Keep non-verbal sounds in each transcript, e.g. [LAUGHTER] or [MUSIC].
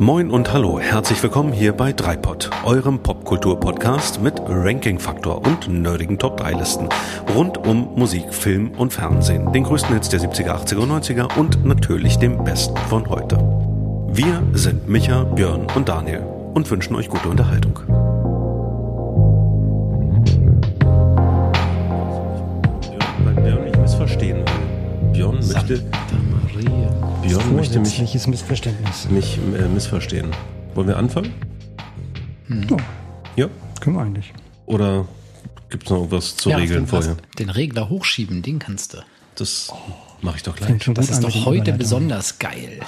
Moin und hallo, herzlich willkommen hier bei Dreipod, eurem Popkultur-Podcast mit Ranking-Faktor und nerdigen Top-3-Listen rund um Musik, Film und Fernsehen, den größten Hits der 70er, 80er und 90er und natürlich dem besten von heute. Wir sind Micha, Björn und Daniel und wünschen euch gute Unterhaltung. Weil Björn nicht missverstehen will. Björn möchte, Björn möchte mich, Missverständnis. mich äh, missverstehen. Wollen wir anfangen? Ja, Ja? können wir eigentlich. Oder gibt es noch irgendwas zu Ja, regeln vorher? Den Regler hochschieben, den kannst du. Das mache ich doch gleich. Das ist doch heute besonders geil.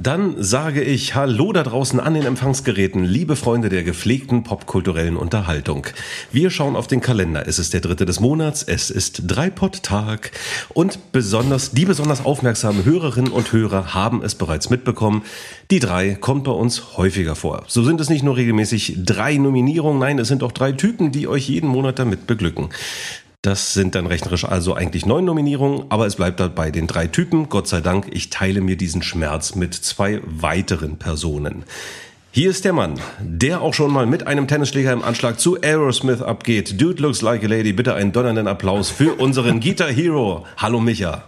Dann sage ich Hallo da draußen an den Empfangsgeräten, liebe Freunde der gepflegten popkulturellen Unterhaltung. Wir schauen auf den Kalender. Es ist der dritte des Monats, es ist Dreipott-Tag und besonders, die besonders aufmerksamen Hörerinnen und Hörer haben es bereits mitbekommen. Die drei kommt bei uns häufiger vor. So sind es nicht nur regelmäßig drei Nominierungen, nein, es sind auch drei Typen, die euch jeden Monat damit beglücken. Das sind dann rechnerisch also eigentlich neun Nominierungen, aber es bleibt dabei den drei Typen. Gott sei Dank, ich teile mir diesen Schmerz mit zwei weiteren Personen. Hier ist der Mann, der auch schon mal mit einem Tennisschläger im Anschlag zu Aerosmith abgeht. Dude looks like a lady. Bitte einen donnernden Applaus für unseren Guitar Hero. Hallo Micha.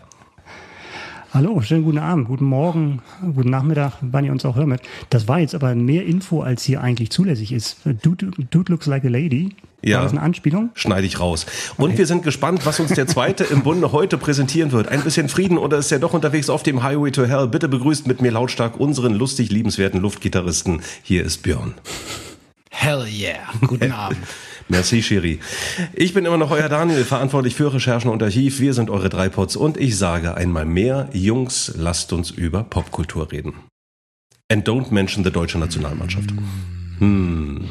Hallo, schönen guten Abend, guten Morgen, guten Nachmittag, wann ihr uns auch hört. Das war jetzt aber mehr Info, als hier eigentlich zulässig ist. Dude, Dude looks like a lady. Ja. War das eine Anspielung? Schneide ich raus. Und wir sind gespannt, was uns der Zweite im Bunde heute präsentieren wird. Ein bisschen Frieden oder ist er doch unterwegs auf dem Highway to Hell? Bitte begrüßt mit mir lautstark unseren lustig liebenswerten Luftgitarristen. Hier ist Björn. Hell yeah. Guten [LAUGHS] Abend. Merci, Chiri. Ich bin immer noch euer Daniel, verantwortlich für Recherchen und Archiv. Wir sind eure Dreipods und ich sage einmal mehr, Jungs, lasst uns über Popkultur reden. And don't mention the deutsche Nationalmannschaft. Hm.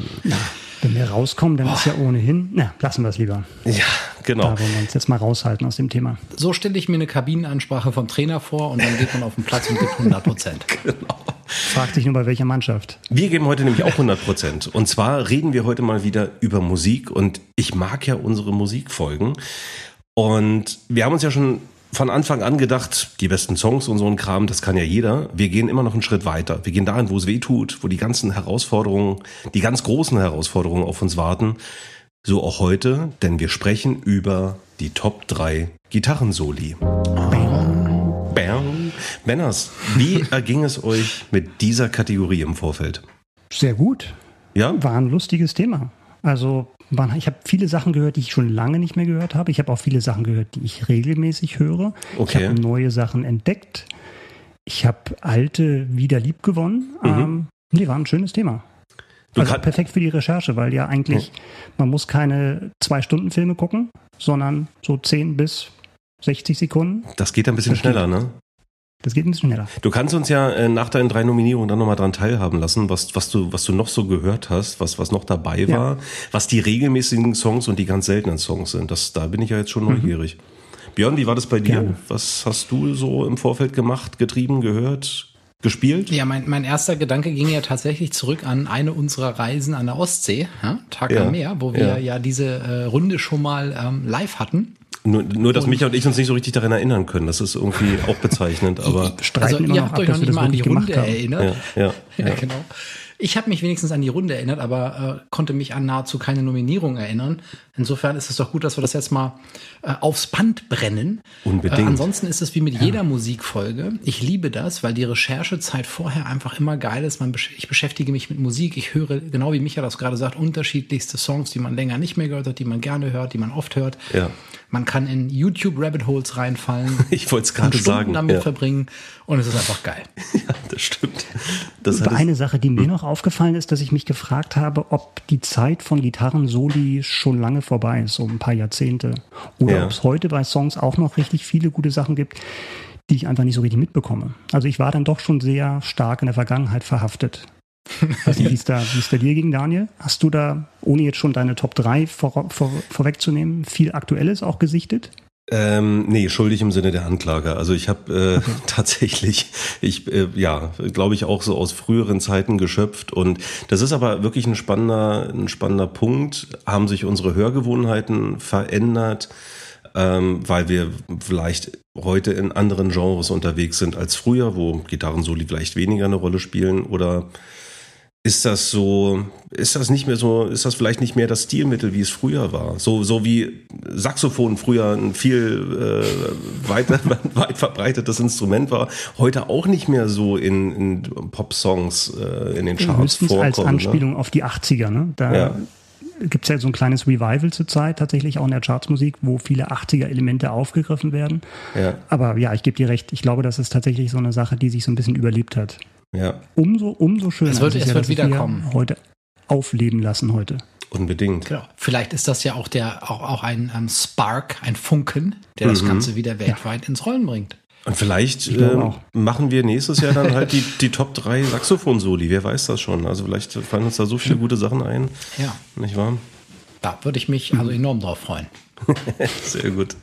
Wenn wir rauskommen, dann ist ja ohnehin. Na, lassen wir es lieber. Ja, genau. Da wollen wir uns jetzt mal raushalten aus dem Thema. So stelle ich mir eine Kabinenansprache vom Trainer vor und dann geht man auf den Platz und gibt 100 Prozent. [LAUGHS] Fragt sich nur bei welcher Mannschaft. Wir geben heute nämlich auch 100 Prozent. Und zwar reden wir heute mal wieder über Musik. Und ich mag ja unsere Musikfolgen. Und wir haben uns ja schon von Anfang an gedacht, die besten Songs und so ein Kram, das kann ja jeder. Wir gehen immer noch einen Schritt weiter. Wir gehen dahin, wo es weh tut, wo die ganzen Herausforderungen, die ganz großen Herausforderungen auf uns warten. So auch heute, denn wir sprechen über die Top 3 Gitarrensoli. Bam. Männers, wie [LAUGHS] erging es euch mit dieser Kategorie im Vorfeld? Sehr gut. Ja? War ein lustiges Thema. Also, man, ich habe viele Sachen gehört, die ich schon lange nicht mehr gehört habe. Ich habe auch viele Sachen gehört, die ich regelmäßig höre. Okay. Ich habe neue Sachen entdeckt. Ich habe alte wieder lieb gewonnen. Ähm, nee, war ein schönes Thema. Mhm. Du also perfekt für die Recherche, weil ja eigentlich, man muss keine Zwei-Stunden-Filme gucken, sondern so 10 bis 60 Sekunden. Das geht ein bisschen Das geht. schneller, ne? Das geht ein bisschen schneller. Du kannst uns ja äh, nach deinen drei Nominierungen dann nochmal dran teilhaben lassen, was, was, du, was du noch so gehört hast, was, was noch dabei Ja. war, was die regelmäßigen Songs und die ganz seltenen Songs sind. Das, da bin ich ja jetzt schon neugierig. Björn, wie war das bei dir? Gerne. Was hast du so im Vorfeld gemacht, getrieben, gehört, gespielt? Ja, mein, mein erster Gedanke ging ja tatsächlich zurück an eine unserer Reisen an der Ostsee, ja, Tag Ja. am Meer, wo wir Ja. ja, diese äh, Runde schon mal ähm, live hatten. Nur, nur dass Und- Micha und ich uns nicht so richtig daran erinnern können. Das ist irgendwie auch bezeichnend, aber Streiten also ihr noch habt ab, euch dass noch wir nicht das mal an die Runde haben. erinnert. ja, ja, Ja, ja. genau. Ich habe mich wenigstens an die Runde erinnert, aber äh, konnte mich an nahezu keine Nominierung erinnern. Insofern ist es doch gut, dass wir das jetzt mal äh, aufs Band brennen. Unbedingt. Äh, ansonsten ist es wie mit jeder Musikfolge. Ich liebe das, weil die Recherchezeit vorher einfach immer geil ist. Man, besch- ich beschäftige mich mit Musik. Ich höre, genau wie Micha das gerade sagt, unterschiedlichste Songs, die man länger nicht mehr gehört hat, die man gerne hört, die man oft hört. Ja. Man kann in YouTube Rabbit Holes reinfallen. [LAUGHS] Ich wollte es gerade Stunden sagen. damit Ja. verbringen und es ist einfach geil. [LAUGHS] ja, das stimmt. Das es- eine Sache, die mir noch aufgefallen ist, dass ich mich gefragt habe, ob die Zeit von Gitarren-Soli schon lange vorbei ist, so ein paar Jahrzehnte. Oder Ja. ob es heute bei Songs auch noch richtig viele gute Sachen gibt, die ich einfach nicht so richtig mitbekomme. Also ich war dann doch schon sehr stark in der Vergangenheit verhaftet. Weiß nicht, wie es da, wie es da dir ging, Daniel? Hast du da, ohne jetzt schon deine Top 3 vor, vor, vorwegzunehmen, viel Aktuelles auch gesichtet? Ähm, nee, schuldig im Sinne der Anklage. Also ich habe äh, [LAUGHS] tatsächlich, ich äh, ja, glaube ich auch so aus früheren Zeiten geschöpft und das ist aber wirklich ein spannender, ein spannender Punkt. Haben sich unsere Hörgewohnheiten verändert? ähm, weil wir vielleicht heute in anderen Genres unterwegs sind als früher, wo Gitarrensoli vielleicht weniger eine Rolle spielen oder ist das so, ist das nicht mehr so, ist das vielleicht nicht mehr das Stilmittel, wie es früher war? So, so wie Saxophon früher ein viel äh, weit, [LAUGHS] weit verbreitetes Instrument war, heute auch nicht mehr so in, in Pop-Songs äh, in den Charts vorkommt. als Anspielung ne? auf die 80er, ne? Da Ja. gibt es ja so ein kleines Revival zurzeit, tatsächlich auch in der Chartsmusik, wo viele 80er-Elemente aufgegriffen werden. Ja, Aber ja, ich gebe dir recht, ich glaube, das ist tatsächlich so eine Sache, die sich so ein bisschen überlebt hat. Ja, Umso, umso schöner Es wird- es ja, wird dass wir wiederkommen. heute aufleben lassen heute. unbedingt. Genau. Vielleicht ist das ja auch der auch, auch ein ähm, Spark, ein Funken, der das Ganze wieder weltweit ins Rollen bringt. Und vielleicht auch. machen wir nächstes Jahr dann halt die, [LAUGHS] die Top 3 Saxophon-Soli. Wer weiß das schon? Also vielleicht fallen uns da so viele gute Sachen ein. Ja, Nicht wahr? da würde ich mich also enorm drauf freuen. [LAUGHS] Sehr gut.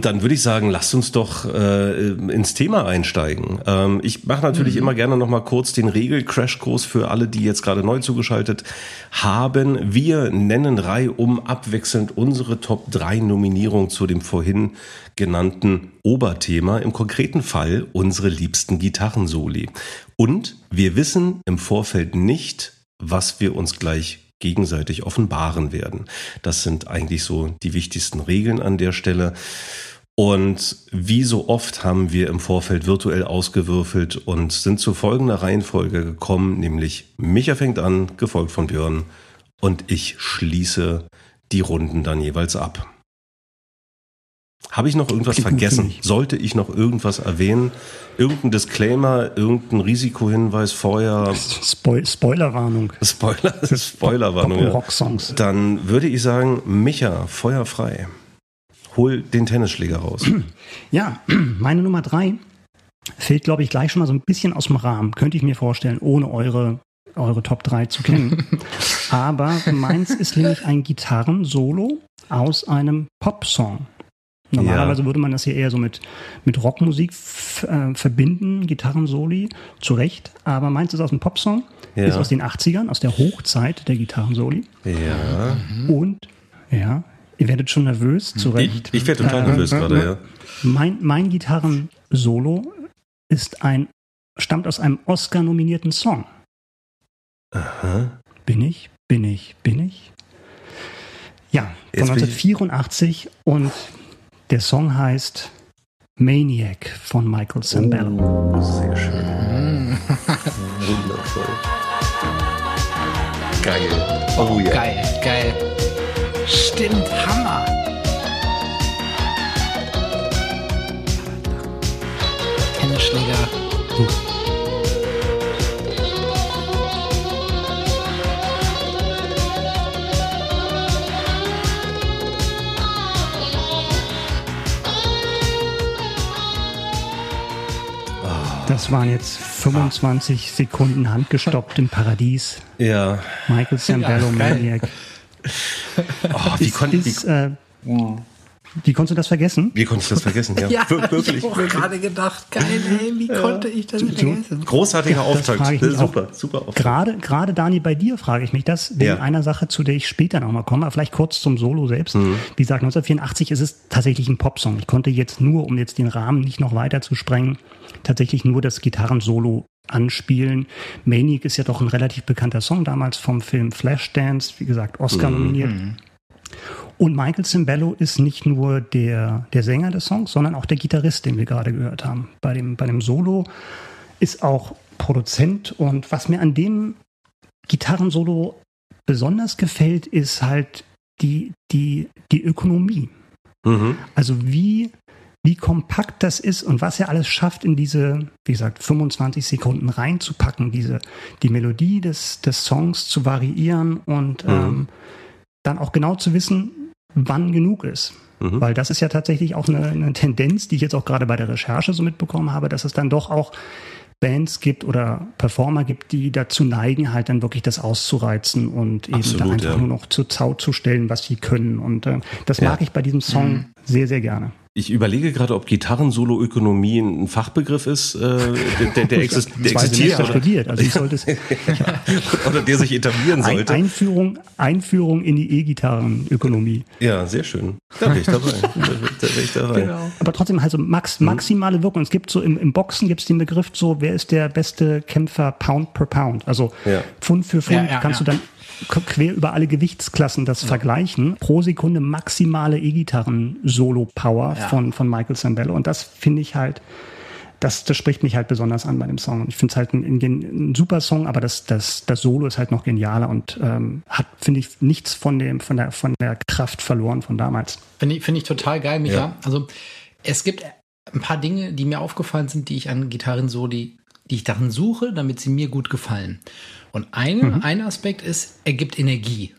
Dann würde ich sagen, lasst uns doch äh, ins Thema einsteigen. Ähm, ich mache natürlich immer gerne noch mal kurz den Regel-Crashkurs für alle, die jetzt gerade neu zugeschaltet haben. Wir nennen reihum abwechselnd unsere Top 3 Nominierung zu dem vorhin genannten Oberthema, im konkreten Fall unsere liebsten Gitarrensoli. Und wir wissen im Vorfeld nicht, was wir uns gleich gegenseitig offenbaren werden. Das sind eigentlich so die wichtigsten Regeln an der Stelle. Und wie so oft haben wir im Vorfeld virtuell ausgewürfelt und sind zu folgender Reihenfolge gekommen, nämlich Micha fängt an, gefolgt von Björn und ich schließe die Runden dann jeweils ab. Habe ich noch irgendwas vergessen? Sollte ich noch irgendwas erwähnen? Irgendein Disclaimer, irgendein Risikohinweis vorher? Spoil Spoilerwarnung. Spoiler, Spoilerwarnung. Ja. Rocksongs. Dann würde ich sagen, Micha, Feuer frei. Hol den Tennisschläger raus. [CLEARS THROAT] Ja, [CLEARS THROAT] meine Nummer drei fällt, glaube ich, gleich schon mal so ein bisschen aus dem Rahmen. Könnte ich mir vorstellen, ohne eure, eure Top 3 zu kennen. [LAUGHS] Aber meins ist nämlich ein Gitarrensolo aus einem Popsong. Normalerweise würde man das hier eher so mit, mit Rockmusik äh, verbinden, Gitarrensoli, zu Recht. Aber meins ist aus einem Popsong, Ja. ist aus den 80ern, aus der Hochzeit der Gitarrensoli. Ja. Und, ja, ihr werdet schon nervös, zu Ich, Recht. ich werde total Äh, nervös äh, gerade, ja. Mein, mein Gitarrensolo ist ein, stammt aus einem Oscar-nominierten Song. Aha. Bin ich, bin ich, bin ich? Ja, Jetzt von ich- 1984 und der Song heißt Maniac von Michael Sambello. Oh, sehr schön. Wundervoll. [LAUGHS] Geil. Oh ja. Geil, geil. Stimmt, Hammer. Tennisschläger. Das waren jetzt 25 Sekunden handgestoppt im Paradies. Ja. Michael Sambello, Ja. Maniac. Oh, wie, kon Ist, wie, äh, wie konntest du das vergessen? wie konnte ich das vergessen? Ja, [LAUGHS] Ja, wir- wirklich. ich habe gerade gedacht, geil, ey, wie konnte ich das vergessen? Großartiger Auftakt. frage ich Das mich ist super, super Auftakt. Gerade, gerade Dani, bei dir frage ich mich das, wegen Ja. einer Sache, zu der ich später nochmal komme, aber vielleicht kurz zum Solo selbst. Mhm. Wie gesagt, 1984 ist es tatsächlich ein Popsong. Ich konnte jetzt nur, um jetzt den Rahmen nicht noch weiter zu sprengen, tatsächlich nur das Gitarrensolo anspielen. Maniac ist ja doch ein relativ bekannter Song damals vom Film Flashdance, wie gesagt, Oscar nominiert. Und Michael Cimbello ist nicht nur der, der Sänger des Songs, sondern auch der Gitarrist, den wir gerade gehört haben. Bei dem, bei dem Solo ist auch Produzent. Und was mir an dem Gitarrensolo besonders gefällt, ist halt die, die, die Ökonomie. Mhm. Also wie, wie kompakt das ist und was er alles schafft, in diese, wie gesagt, 25 Sekunden reinzupacken, diese, die Melodie des, des Songs zu variieren und Mhm. ähm, dann auch genau zu wissen, wann genug ist. Mhm. Weil das ist ja tatsächlich auch eine, eine Tendenz, die ich jetzt auch gerade bei der Recherche so mitbekommen habe, dass es dann doch auch Bands gibt oder Performer gibt, die dazu neigen, halt dann wirklich das auszureizen und eben Absolut, da einfach ja. nur noch zur Zau zu stellen, was sie können. Und äh, das Ja. mag ich bei diesem Song sehr, sehr gerne. Ich überlege gerade, ob Gitarrensolo-Ökonomie ein Fachbegriff ist, äh, der, der, [LAUGHS] exist der existiert. Oder, studiert. Also ich sollte [LAUGHS] oder der sich etablieren sollte. Einführung, Einführung in die E-Gitarrenökonomie. Ja, sehr schön. Da bin ich dabei. da bin ich dabei. Genau. Aber trotzdem halt so max, maximale Wirkung. Es gibt so im, im Boxen gibt es den Begriff so, wer ist der beste Kämpfer Pound per Pound? Also ja. Pfund für Pfund ja, ja, kannst du dann quer über alle Gewichtsklassen das ja. vergleichen. Pro Sekunde maximale E-Gitarren-Solo-Power ja. von, von Michael Sambello. Und das finde ich halt, das, das spricht mich halt besonders an bei dem Song. Ich finde es halt ein, ein, ein, super Song, aber das, das, das Solo ist halt noch genialer und ähm, hat, finde ich, nichts von, dem, von, der, von der Kraft verloren von damals. Finde ich, find ich total geil, Micha. Ja. Also es gibt ein paar Dinge, die mir aufgefallen sind, die ich an Gitarren-Soli, die ich darin suche, damit sie mir gut gefallen. Und ein, mhm. ein Aspekt ist, er gibt Energie.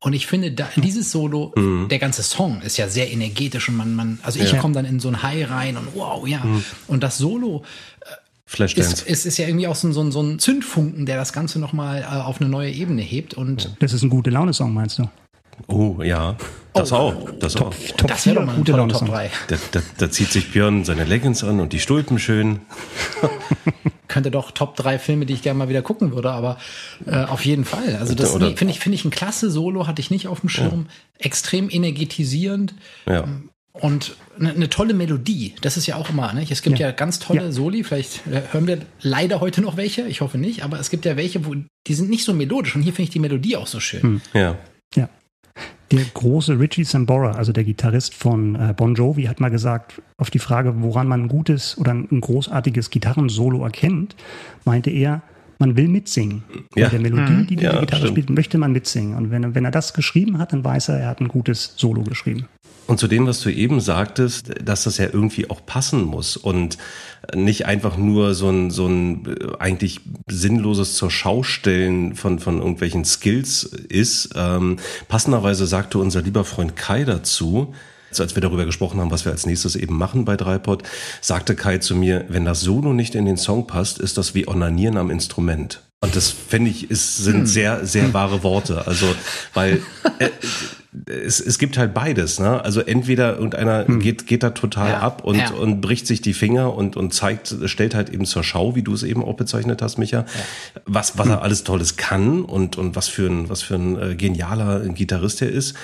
Und ich finde, da, dieses Solo, mhm. der ganze Song ist ja sehr energetisch und man, man also ich ja. komme dann in so ein High rein und wow, ja. Mhm. Und das Solo äh, ist, ist, ist, ja irgendwie auch so, so, so ein Zündfunken, der das Ganze nochmal äh, auf eine neue Ebene hebt. Und das ist ein gute Laune-Song, meinst du? Oh ja, das oh, auch. Das top, auch. Top das wäre doch mal ein gute Laune Top 3. Da, da, da, zieht sich Björn seine Leggings an und die Stulpen schön. [LAUGHS] könnte doch Top 3 Filme, die ich gerne mal wieder gucken würde, aber äh, auf jeden Fall. Also das nee, finde ich, finde ich ein klasse Solo, hatte ich nicht auf dem Schirm. Ja. Extrem energetisierend. Ja. Ähm, und eine, eine, tolle Melodie, das ist ja auch immer, ne? es gibt ja, ja ganz tolle ja. Soli, vielleicht äh, hören wir leider heute noch welche, ich hoffe nicht, aber es gibt ja welche, wo die sind nicht so melodisch und hier finde ich die Melodie auch so schön. Hm. Ja. Ja. Der große Richie Sambora, also der Gitarrist von äh, Bon Jovi, hat mal gesagt, auf die Frage, woran man ein gutes oder ein großartiges Gitarrensolo erkennt, meinte er, man will mitsingen. Ja. Bei der Melodie, die die, ja, Gitarre stimmt. spielt, möchte man mitsingen. Und wenn, wenn er das geschrieben hat, dann weiß er, er hat ein gutes Solo geschrieben. Und zu dem, was du eben sagtest, dass das ja irgendwie auch passen muss und nicht einfach nur so ein, so ein äh, eigentlich sinnloses zur Schaustellen von, von irgendwelchen Skills ist. Ähm, passenderweise sagte unser lieber Freund Kai dazu, also als wir darüber gesprochen haben, was wir als nächstes eben machen bei Dreipod, sagte Kai zu mir, wenn das Solo nicht in den Song passt, ist das wie Onanieren am Instrument. Und das finde ich, ist, sind hm. sehr, sehr wahre Worte. Also, weil äh, es, es gibt halt beides. Ne? Also entweder irgendeiner hm. geht, geht da total ja, ab und, ja. und bricht sich die Finger und, und zeigt, stellt halt eben zur Schau, wie du es eben auch bezeichnet hast, Micha, ja. was, was hm. er alles Tolles kann und, und was für ein, was für ein äh, genialer Gitarrist er ist.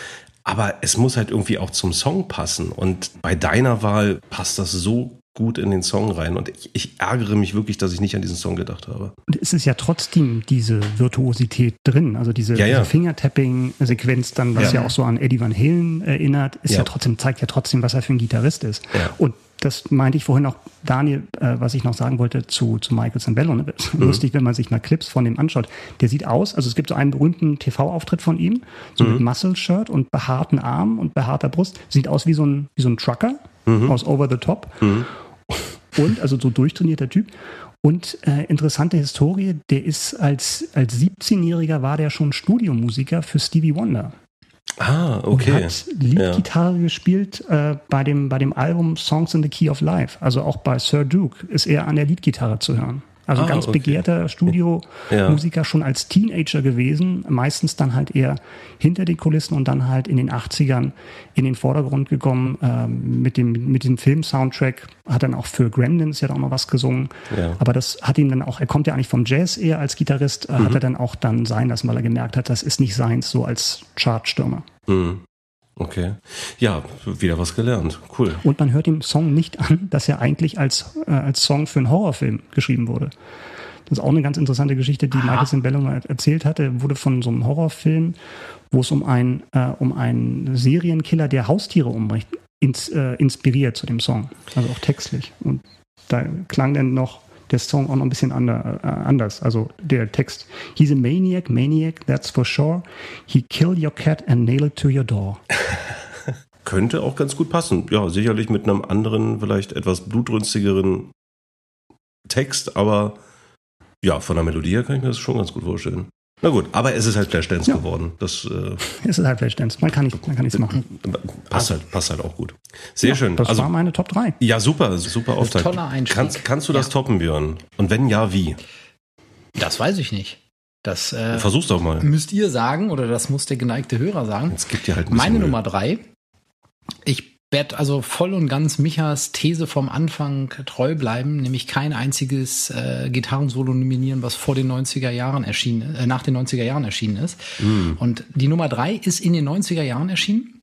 Aber es muss halt irgendwie auch zum Song passen. Und bei deiner Wahl passt das so gut in den Song rein. Und ich, ich, ärgere mich wirklich, dass ich nicht an diesen Song gedacht habe. Und es ist ja trotzdem diese Virtuosität drin. Also diese, ja, ja. diese Fingertapping-Sequenz dann, was ja. ja. auch so an Eddie Van Halen erinnert, ist ja. trotzdem, zeigt ja trotzdem, was er für ein Gitarrist ist. Und das meinte ich vorhin auch, Daniel, äh, was ich noch sagen wollte zu, zu Michael Zambello. Ne? Mhm. Lustig, wenn man sich mal Clips von dem anschaut. Der sieht aus, also es gibt so einen berühmten TV-Auftritt von ihm, so mhm. mit Muscle-Shirt und behaarten Armen und behaarter Brust. Sieht aus wie so ein, wie so ein Trucker mhm. aus Over the Top. Mhm. Und, also so durchtrainierter Typ. Und äh, interessante Historie, der ist als, als 17-Jähriger war der schon Studiomusiker für Stevie Wonder. Ah, okay. Und hat Leadgitarre ja. gespielt äh, bei, dem, bei dem Album Songs in the Key of Life. Also auch bei Sir Duke ist er an der Leadgitarre zu hören. Also ah, ganz okay. begehrter Studiomusiker ja. schon als Teenager gewesen, meistens dann halt eher hinter den Kulissen und dann halt in den 80ern in den Vordergrund gekommen ähm, mit dem mit dem Film-Soundtrack, hat dann auch für Gremlins ja auch noch was gesungen. Ja. Aber das hat ihn dann auch, er kommt ja eigentlich vom Jazz eher als Gitarrist, äh, mhm. hat er dann auch dann sein lassen, weil er gemerkt hat, das ist nicht seins so als Chartstürmer. Mhm. Okay. Ja, wieder was gelernt. Cool. Und man hört dem Song nicht an, dass er eigentlich als, äh, als Song für einen Horrorfilm geschrieben wurde. Das ist auch eine ganz interessante Geschichte, die Aha. Michael Cimbello mal erzählt hatte. Er wurde von so einem Horrorfilm, wo es um einen, äh, um einen Serienkiller, der Haustiere umbringt, ins, äh, inspiriert zu dem Song. Also auch textlich. Und da klang dann noch der Song auch noch ein bisschen äh, anders. Also der Text. He's a maniac, maniac, that's for sure. He killed your cat and nailed it to your door. [LAUGHS] Könnte auch ganz gut passen. Ja, sicherlich mit einem anderen, vielleicht etwas blutrünstigeren Text, aber ja, von der Melodie her kann ich mir das schon ganz gut vorstellen. Na gut, aber es ist halt Flashdance ja. geworden. Das, äh, [LAUGHS] es ist halt Flashdance. Man kann nicht, man kann nichts machen. Passt halt, passt halt auch gut. Sehr ja, schön. Das also, war meine Top 3. Ja, super, super Auftakt. Toller Einstieg. Kannst, kannst du das ja. toppen, Björn? Und wenn ja, wie? Das weiß ich nicht. Das äh, Versuch's doch mal. Müsst ihr sagen, oder das muss der geneigte Hörer sagen. Es gibt ja halt Meine Nummer drei. Ich werde also voll und ganz Michas These vom Anfang treu bleiben, nämlich kein einziges äh, Gitarrensolo nominieren, was vor den 90er Jahren erschienen, äh, nach den 90er Jahren erschienen ist. Mm. Und die Nummer drei ist in den 90er Jahren erschienen,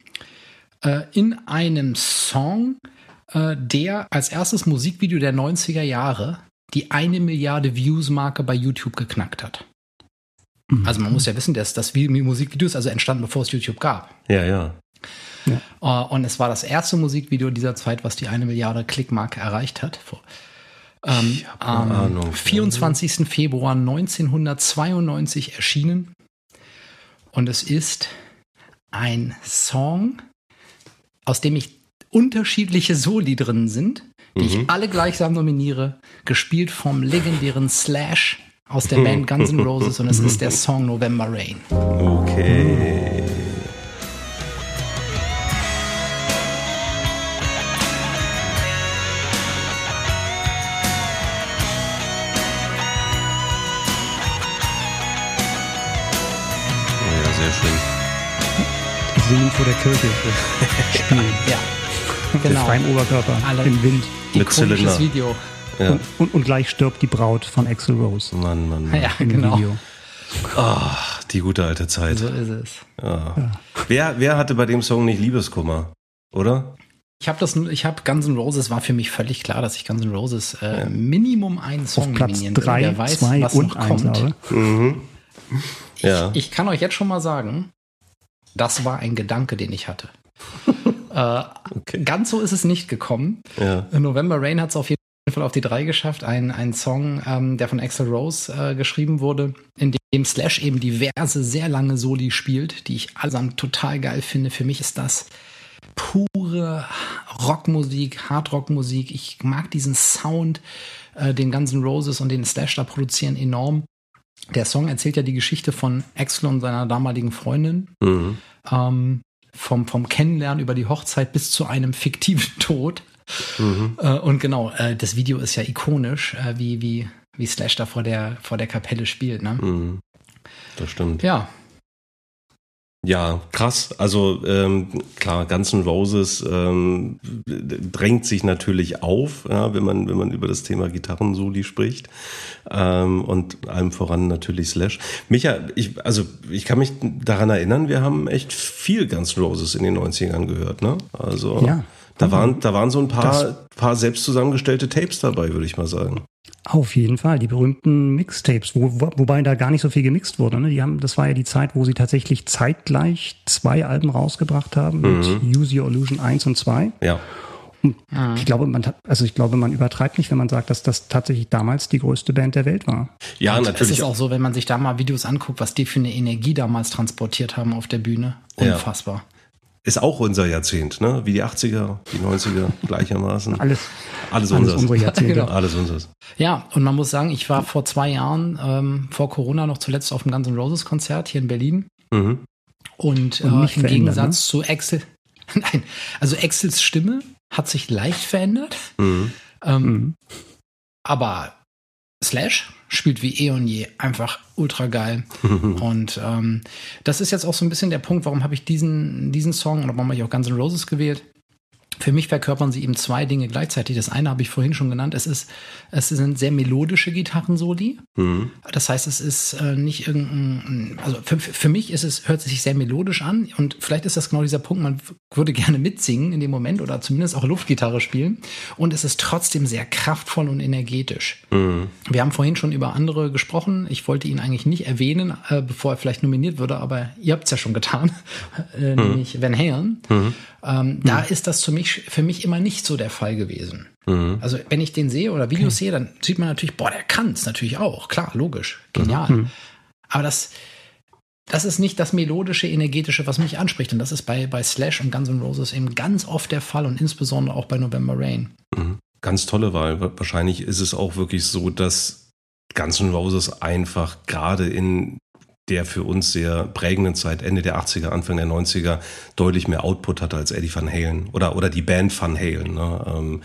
äh, in einem Song, äh, der als erstes Musikvideo der 90er Jahre die eine Milliarde Views-Marke bei YouTube geknackt hat. Mhm. Also man muss ja wissen, dass das Musikvideo ist also entstanden, bevor es YouTube gab. Ja, ja. Ja. Uh, und es war das erste Musikvideo dieser Zeit, was die eine Milliarde Klickmarke erreicht hat. Ähm, am Ahnung. 24. Februar 1992 erschienen. Und es ist ein Song, aus dem ich unterschiedliche Soli drin sind, die mhm. ich alle gleichsam nominiere, gespielt vom legendären Slash aus der Band Guns N' Roses und es ist [LAUGHS] der Song November Rain. Okay. Vor der Kirche spielen. [LAUGHS] ja, genau. Mit freiem Oberkörper Alle im Wind. Mit Zylinder. Video. Ja. Und, und, und, gleich stirbt die Braut von Axel Rose. Mann, Mann, Mann. Ja, genau. Video. Oh, die gute alte Zeit. So ist es. Ja. Ja. Wer, wer hatte bei dem Song nicht Liebeskummer? Oder? Ich habe das, ich habe Guns N' Roses war für mich völlig klar, dass ich Guns N' Roses äh, Minimum einen Song Auf Platz nominieren drei, Wer weiß, zwei was und noch kommt. Mhm. Ja. Ich, ich kann euch jetzt schon mal sagen, das war ein Gedanke, den ich hatte. [LAUGHS] äh, okay. Ganz so ist es nicht gekommen. Ja. November Rain hat es auf jeden Fall auf die drei geschafft. Ein, ein Song, ähm, der von Axel Rose äh, geschrieben wurde, in dem Slash eben diverse, sehr lange Soli spielt, die ich allesamt total geil finde. Für mich ist das pure Rockmusik, Hardrockmusik. Ich mag diesen Sound, äh, den Guns Roses und den Slash da produzieren enorm. Der Song erzählt ja die Geschichte von Axel und seiner damaligen Freundin. Mhm. Ähm, vom, vom Kennenlernen über die Hochzeit bis zu einem fiktiven [LAUGHS] Tod. Mhm. Äh, und genau, äh, das Video ist ja ikonisch, äh, wie, wie, wie Slash da vor der, vor der Kapelle spielt. Ne? Mhm. Das stimmt. Ja. Ja, krass. Also ähm, klar, Guns N' Roses ähm, drängt sich natürlich auf, ja, wenn man wenn man über das Thema Gitarrensoli spricht ähm, und allem voran natürlich Slash. Micha, ich also ich kann mich daran erinnern, wir haben echt viel Guns N' Roses in den 90ern gehört, ne? Also ja. Da waren, da waren so ein paar, paar selbst zusammengestellte Tapes dabei, würde ich mal sagen. Auf jeden Fall, die berühmten Mixtapes, wo, wo, wobei da gar nicht so viel gemixt wurde. Ne? Die haben, das war ja die Zeit, wo sie tatsächlich zeitgleich zwei Alben rausgebracht haben mit mhm. Use Your Illusion 1 und 2. Ja. Und mhm. ich glaube, man also ich glaube, man übertreibt nicht, wenn man sagt, dass das tatsächlich damals die größte Band der Welt war. Ja, und natürlich. Es ist auch so, wenn man sich da mal Videos anguckt, was die für eine Energie damals transportiert haben auf der Bühne. Unfassbar. Ja. Ist auch unser Jahrzehnt, ne? Wie die 80er, die 90er [LAUGHS] gleichermaßen. Alles, alles, alles unsere Jahrzehnte. [LAUGHS] genau. Alles unseres. Ja, und man muss sagen, ich war vor zwei Jahren, ähm, vor Corona noch zuletzt auf dem Guns N' Roses Konzert hier in Berlin. Mhm. Und, und äh, im Gegensatz ne? zu Axel, [LAUGHS] nein, also Axels Stimme hat sich leicht verändert. Mhm. Ähm, mhm. Aber Slash spielt wie eh und je einfach ultra geil. [LAUGHS] und ähm, das ist jetzt auch so ein bisschen der Punkt, warum habe ich diesen, diesen Song oder warum habe ich auch Guns N' Roses gewählt. Für mich verkörpern sie eben zwei Dinge gleichzeitig. Das eine habe ich vorhin schon genannt. Es ist, es sind sehr melodische Gitarrensoli. Mhm. Das heißt, es ist äh, nicht irgendein, also für, für mich ist es, hört es sich sehr melodisch an und vielleicht ist das genau dieser Punkt, man würde gerne mitsingen in dem Moment oder zumindest auch Luftgitarre spielen und es ist trotzdem sehr kraftvoll und energetisch. Mhm. Wir haben vorhin schon über andere gesprochen. Ich wollte ihn eigentlich nicht erwähnen, äh, bevor er vielleicht nominiert würde, aber ihr habt es ja schon getan, [LAUGHS] äh, mhm. nämlich Van Halen. Mhm. Ähm, da ist das für mich, für mich immer nicht so der Fall gewesen. Mhm. Also wenn ich den sehe oder Videos okay. sehe, dann sieht man natürlich, boah, der kann es natürlich auch. Klar, logisch, genial. Mhm. Aber das, das ist nicht das melodische, energetische, was mich anspricht. Und das ist bei, bei Slash und Guns N' Roses eben ganz oft der Fall und insbesondere auch bei November Rain. Mhm. Ganz tolle Wahl. Wahrscheinlich ist es auch wirklich so, dass Guns N' Roses einfach gerade in der für uns sehr prägenden Zeit, Ende der 80er, Anfang der 90er, deutlich mehr Output hatte als Eddie Van Halen oder, oder die Band Van Halen. Ne? Ähm,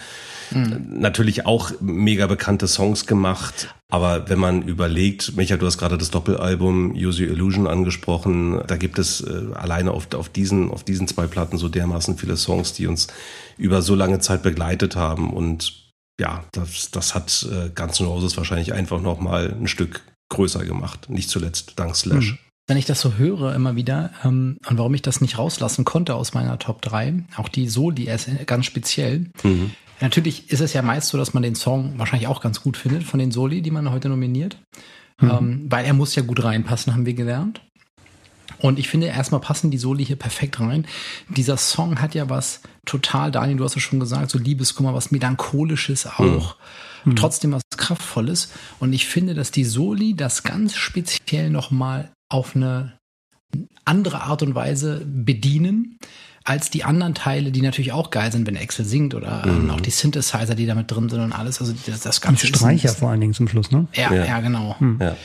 mhm. Natürlich auch mega bekannte Songs gemacht. Aber wenn man überlegt, Michael, du hast gerade das Doppelalbum Use Your Illusion angesprochen, da gibt es äh, alleine auf, auf, diesen, auf diesen zwei Platten so dermaßen viele Songs, die uns über so lange Zeit begleitet haben. Und ja, das, das hat äh, Guns N' Roses wahrscheinlich einfach nochmal ein Stück größer gemacht. Nicht zuletzt dank Slash. Hm. Wenn ich das so höre immer wieder ähm, und warum ich das nicht rauslassen konnte aus meiner Top 3, auch die Soli ganz speziell. Mhm. Natürlich ist es ja meist so, dass man den Song wahrscheinlich auch ganz gut findet von den Soli, die man heute nominiert. Mhm. Ähm, weil er muss ja gut reinpassen, haben wir gelernt. Und ich finde, erstmal passen die Soli hier perfekt rein. Dieser Song hat ja was total, Daniel, du hast es schon gesagt, so Liebeskummer, was Melancholisches auch. Mhm. Trotzdem was Kraftvolles. Und ich finde, dass die Soli das ganz speziell nochmal auf eine andere Art und Weise bedienen als die anderen Teile, die natürlich auch geil sind, wenn Excel singt oder mhm. auch die Synthesizer, die damit drin sind und alles. Also das, das Ganze. Und Streicher vor allen Dingen zum Schluss, ne? Ja, ja, ja genau. Mhm. Ja.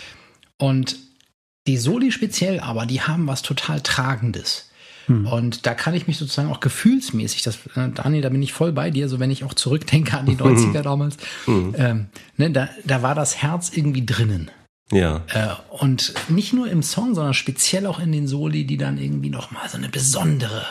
Und die Soli speziell aber, die haben was total Tragendes. Mhm. Und da kann ich mich sozusagen auch gefühlsmäßig, das, äh, Daniel, da bin ich voll bei dir, so wenn ich auch zurückdenke an die [LAUGHS] 90er damals, mhm. ähm, ne, da, da war das Herz irgendwie drinnen. Ja. Äh, und nicht nur im Song, sondern speziell auch in den Soli, die dann irgendwie nochmal so eine besondere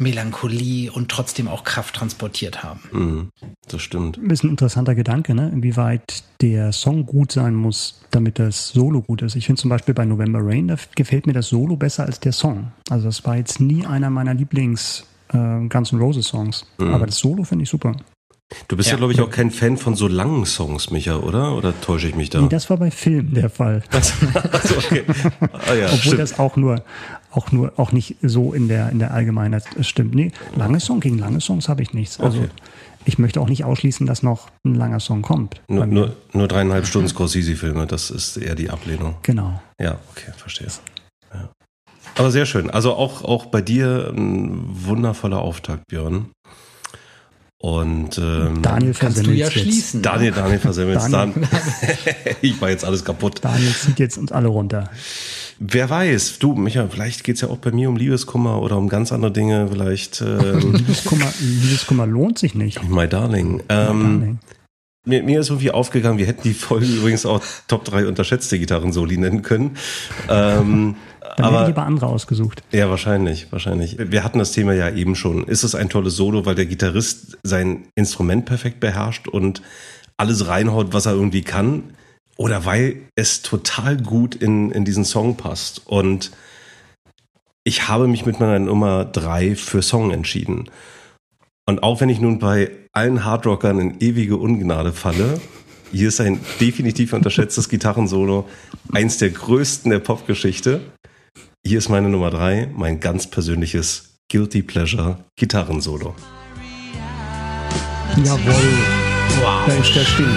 Melancholie und trotzdem auch Kraft transportiert haben. Mhm, das stimmt. Das ist ein interessanter Gedanke, ne? inwieweit der Song gut sein muss, damit das Solo gut ist. Ich finde zum Beispiel bei November Rain, da gefällt mir das Solo besser als der Song. Also das war jetzt nie einer meiner Lieblings äh, Guns N' Roses Songs. Mhm. Aber das Solo finde ich super. Du bist ja, ja glaube ich, auch kein Fan von so langen Songs, Micha, oder? Oder täusche ich mich da? Nee, das war bei Filmen der Fall. [LAUGHS] also, okay. ah, ja, Obwohl stimmt. das auch nur, auch nur, auch nicht so in der, in der Allgemeinheit stimmt. Nee, lange Song, gegen lange Songs habe ich nichts. Also, okay. ich möchte auch nicht ausschließen, dass noch ein langer Song kommt. Nur, nur, nur dreieinhalb Stunden Scorsese-Filme, das ist eher die Ablehnung. Genau. Ja, okay, verstehe. Ja. Aber sehr schön. Also auch, auch bei dir ein wundervoller Auftakt, Björn. Und ähm, Daniel kannst du ja schließen. Daniel, Daniel versemmelt Daniel. [LAUGHS] ich war jetzt alles kaputt. Daniel zieht jetzt uns alle runter. Wer weiß, du, Micha, vielleicht geht's ja auch bei mir um Liebeskummer oder um ganz andere Dinge. Vielleicht. Ähm, Liebeskummer, Liebeskummer lohnt sich nicht. My Darling. Ähm, My darling. Mir, mir ist irgendwie aufgegangen, wir hätten die Folge übrigens auch Top 3 unterschätzte Gitarren-Soli nennen können. Ähm, Dann aber, hätte ich lieber andere ausgesucht. Ja, wahrscheinlich, wahrscheinlich. Wir hatten das Thema ja eben schon. Ist es ein tolles Solo, weil der Gitarrist sein Instrument perfekt beherrscht und alles reinhaut, was er irgendwie kann? Oder weil es total gut in, in diesen Song passt? Und ich habe mich mit meiner Nummer 3 für Song entschieden. Und auch wenn ich nun bei allen Hardrockern in ewige Ungnade falle, hier ist ein definitiv unterschätztes [LAUGHS] Gitarrensolo, eins der größten der Popgeschichte. Hier ist meine Nummer drei, mein ganz persönliches Guilty Pleasure Gitarrensolo. Jawohl. Wow. Da ist der Stil. Ja.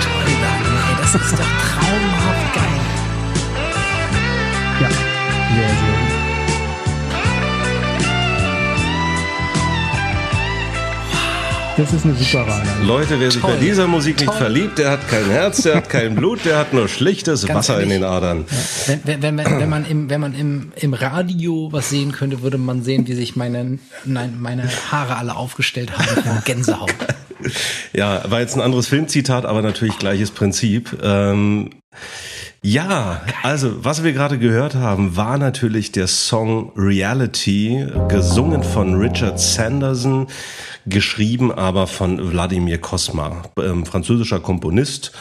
Toll, Daniel. Das ist doch traumhaft geil. Gut. Das ist eine super Wahl. Leute, wer sich Toll. bei dieser Musik nicht Toll. verliebt, der hat kein Herz, der hat kein Blut, der hat nur schlichtes Ganz Wasser ehrlich, in den Adern. Ja. Wenn, wenn, wenn, wenn, man, im, wenn man im, im Radio was sehen könnte, würde man sehen, wie sich meine, nein, meine Haare alle aufgestellt haben von Gänsehaut. [LAUGHS] Ja, war jetzt ein anderes Filmzitat, aber natürlich gleiches Prinzip. Ähm, ja, also was wir gerade gehört haben, war natürlich der Song Reality, gesungen von Richard Sanderson, geschrieben aber von Wladimir Kosma, ähm, französischer Komponist.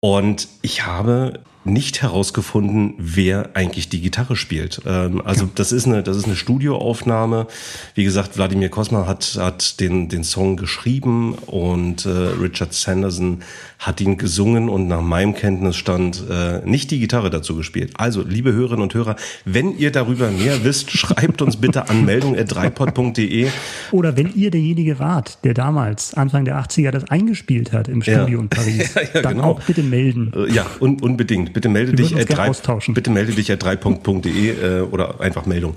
Und ich habe nicht herausgefunden, wer eigentlich die Gitarre spielt. Ähm, also das ist eine, das ist eine Studioaufnahme. Wie gesagt, Wladimir Kosma hat, hat den, den Song geschrieben und äh, Richard Sanderson hat ihn gesungen und nach meinem Kenntnisstand äh, nicht die Gitarre dazu gespielt. Also, liebe Hörerinnen und Hörer, wenn ihr darüber mehr wisst, [LAUGHS] schreibt uns bitte an meldung.dreipod.de. Oder wenn ihr derjenige wart, der damals, Anfang der 80er, das eingespielt hat im Studio ja. in [LAUGHS] Paris, ja, ja, dann genau. auch bitte melden. Äh, ja, un unbedingt. Bitte melde dich at 3, bitte melde dich at 3.de äh, oder einfach Meldung.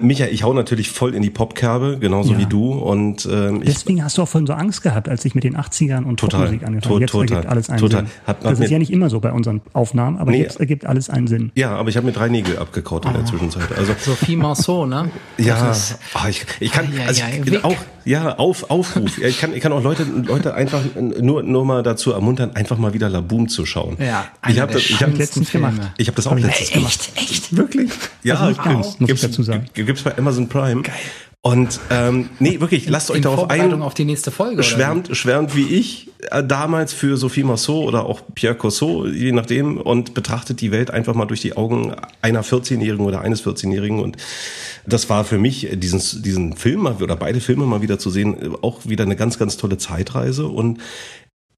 Micha, ich hau natürlich voll in die Popkerbe, genauso Ja. wie du. Und ähm, ich, Deswegen hast du auch vorhin so Angst gehabt, als ich mit den 80ern und Total. Popmusik angefangen To- habe. Jetzt total. ergibt alles einen Total. Sinn. Hat- hat das mir- ist ja nicht immer so bei unseren Aufnahmen, aber Nee. jetzt ergibt alles einen Sinn. ja, aber ich habe mir drei Nägel abgekaut in der Zwischenzeit. Also Sophie Marceau, ne? ja, ah, ich, ich kann ei, also, ei, ich, auch ja auf Aufruf. Ja, ich kann ich kann auch Leute Leute einfach nur nur mal dazu ermuntern, einfach mal wieder Laboom zu schauen. Ja, ich habe das, ich hab letztens schönsten gemacht. ich habe das auch letztens gemacht. Echt, echt. Wirklich? Ja, Also nicht ganz, muss ich gibt's, dazu sagen. gibt- Gibt's bei Amazon Prime. Geil. Und ähm, nee, wirklich, lasst euch In darauf ein. auf die nächste Folge. oder schwärmt, schwärmt wie ich äh, damals für Sophie Marceau oder auch Pierre Corso, je nachdem, und betrachtet die Welt einfach mal durch die Augen einer 14-Jährigen oder eines 14-Jährigen. Und das war für mich, äh, diesen, diesen Film mal, oder beide Filme mal wieder zu sehen, äh, auch wieder eine ganz, ganz tolle Zeitreise. Und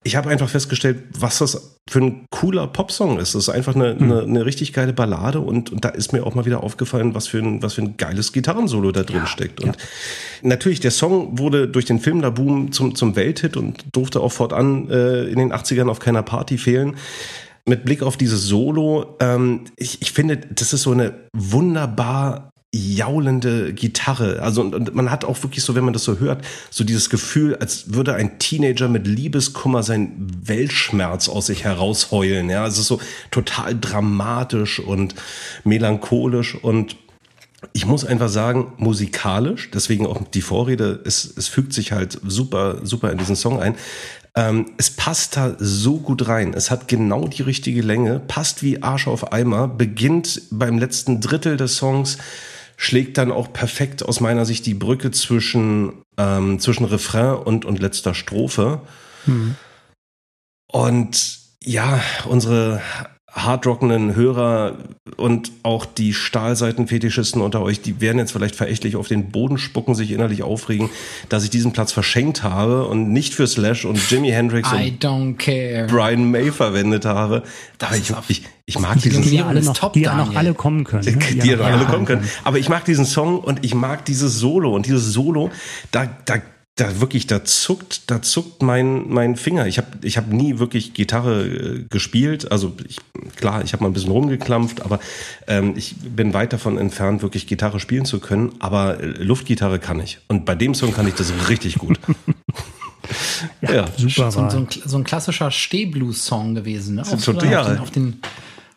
ich habe einfach festgestellt, was das für ein cooler Popsong ist. Das ist einfach eine, eine, eine richtig geile Ballade und, und da ist mir auch mal wieder aufgefallen, was für ein, was für ein geiles Gitarrensolo da drin steckt. Und natürlich, der Song wurde durch den Film Laboom zum, zum Welthit und durfte auch fortan äh, in den 80ern auf keiner Party fehlen. Mit Blick auf dieses Solo, ähm, ich, ich finde, das ist so eine wunderbar jaulende Gitarre. Also und, und man hat auch wirklich so, wenn man das so hört, so dieses Gefühl, als würde ein Teenager mit Liebeskummer seinen Weltschmerz aus sich herausheulen. Ja, es ist so total dramatisch und melancholisch und ich muss einfach sagen, musikalisch, deswegen auch die Vorrede, es, es fügt sich halt super, super in diesen Song ein. Ähm, es passt da so gut rein. Es hat genau die richtige Länge, passt wie Arsch auf Eimer, beginnt beim letzten Drittel des Songs, schlägt dann auch perfekt aus meiner Sicht die Brücke zwischen, ähm, zwischen Refrain und, und letzter Strophe. Und ja, unsere hardrockenden Hörer und auch die Stahlseitenfetischisten unter euch, die werden jetzt vielleicht verächtlich auf den Boden spucken, sich innerlich aufregen, dass ich diesen Platz verschenkt habe und nicht für Slash und Jimi Hendrix I und don't care. Brian May verwendet habe. Aber ich, ich, ich mag Die diesen Die alle ist noch, top, die ja noch alle kommen können. ne? die ja noch alle alle kommen können. Aber ich mag diesen Song und ich mag dieses Solo und dieses Solo, da, da, da wirklich, da zuckt, da zuckt mein, mein Finger. Ich habe ich hab nie wirklich Gitarre äh, gespielt. Also ich, klar, ich habe mal ein bisschen rumgeklampft, aber ähm, ich bin weit davon entfernt, wirklich Gitarre spielen zu können. Aber äh, Luftgitarre kann ich. Und bei dem Song kann ich das richtig gut. [LAUGHS] Ja, Ja. super So, ein- so, ein, so ein klassischer Stehblues-Song gewesen. Ne? Auf, Total. auf den, auf den,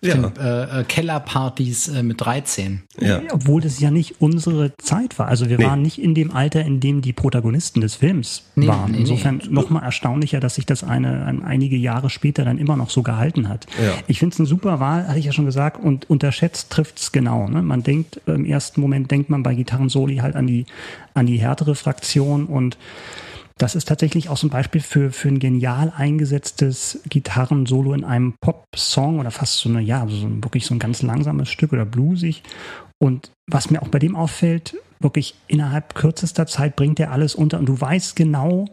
Ja. äh, äh, Kellerpartys äh, mit 13. Ja. Obwohl das ja nicht unsere Zeit war. Also wir Nee. waren nicht in dem Alter, in dem die Protagonisten des Films Nee, waren. nee, Insofern nochmal erstaunlicher, dass sich das eine, ein, einige Jahre später dann immer noch so gehalten hat. Ja. Ich finde es eine super Wahl, hatte ich ja schon gesagt, und unterschätzt trifft es genau. Ne? Man denkt, im ersten Moment denkt man bei Gitarrensoli halt an die, an die härtere Fraktion und das ist tatsächlich auch so ein Beispiel für, für ein genial eingesetztes Gitarrensolo in einem Pop-Song oder fast so eine, ja, so ein, wirklich so ein ganz langsames Stück oder bluesig. Und was mir auch bei dem auffällt, wirklich innerhalb kürzester Zeit bringt er alles unter und du weißt genau,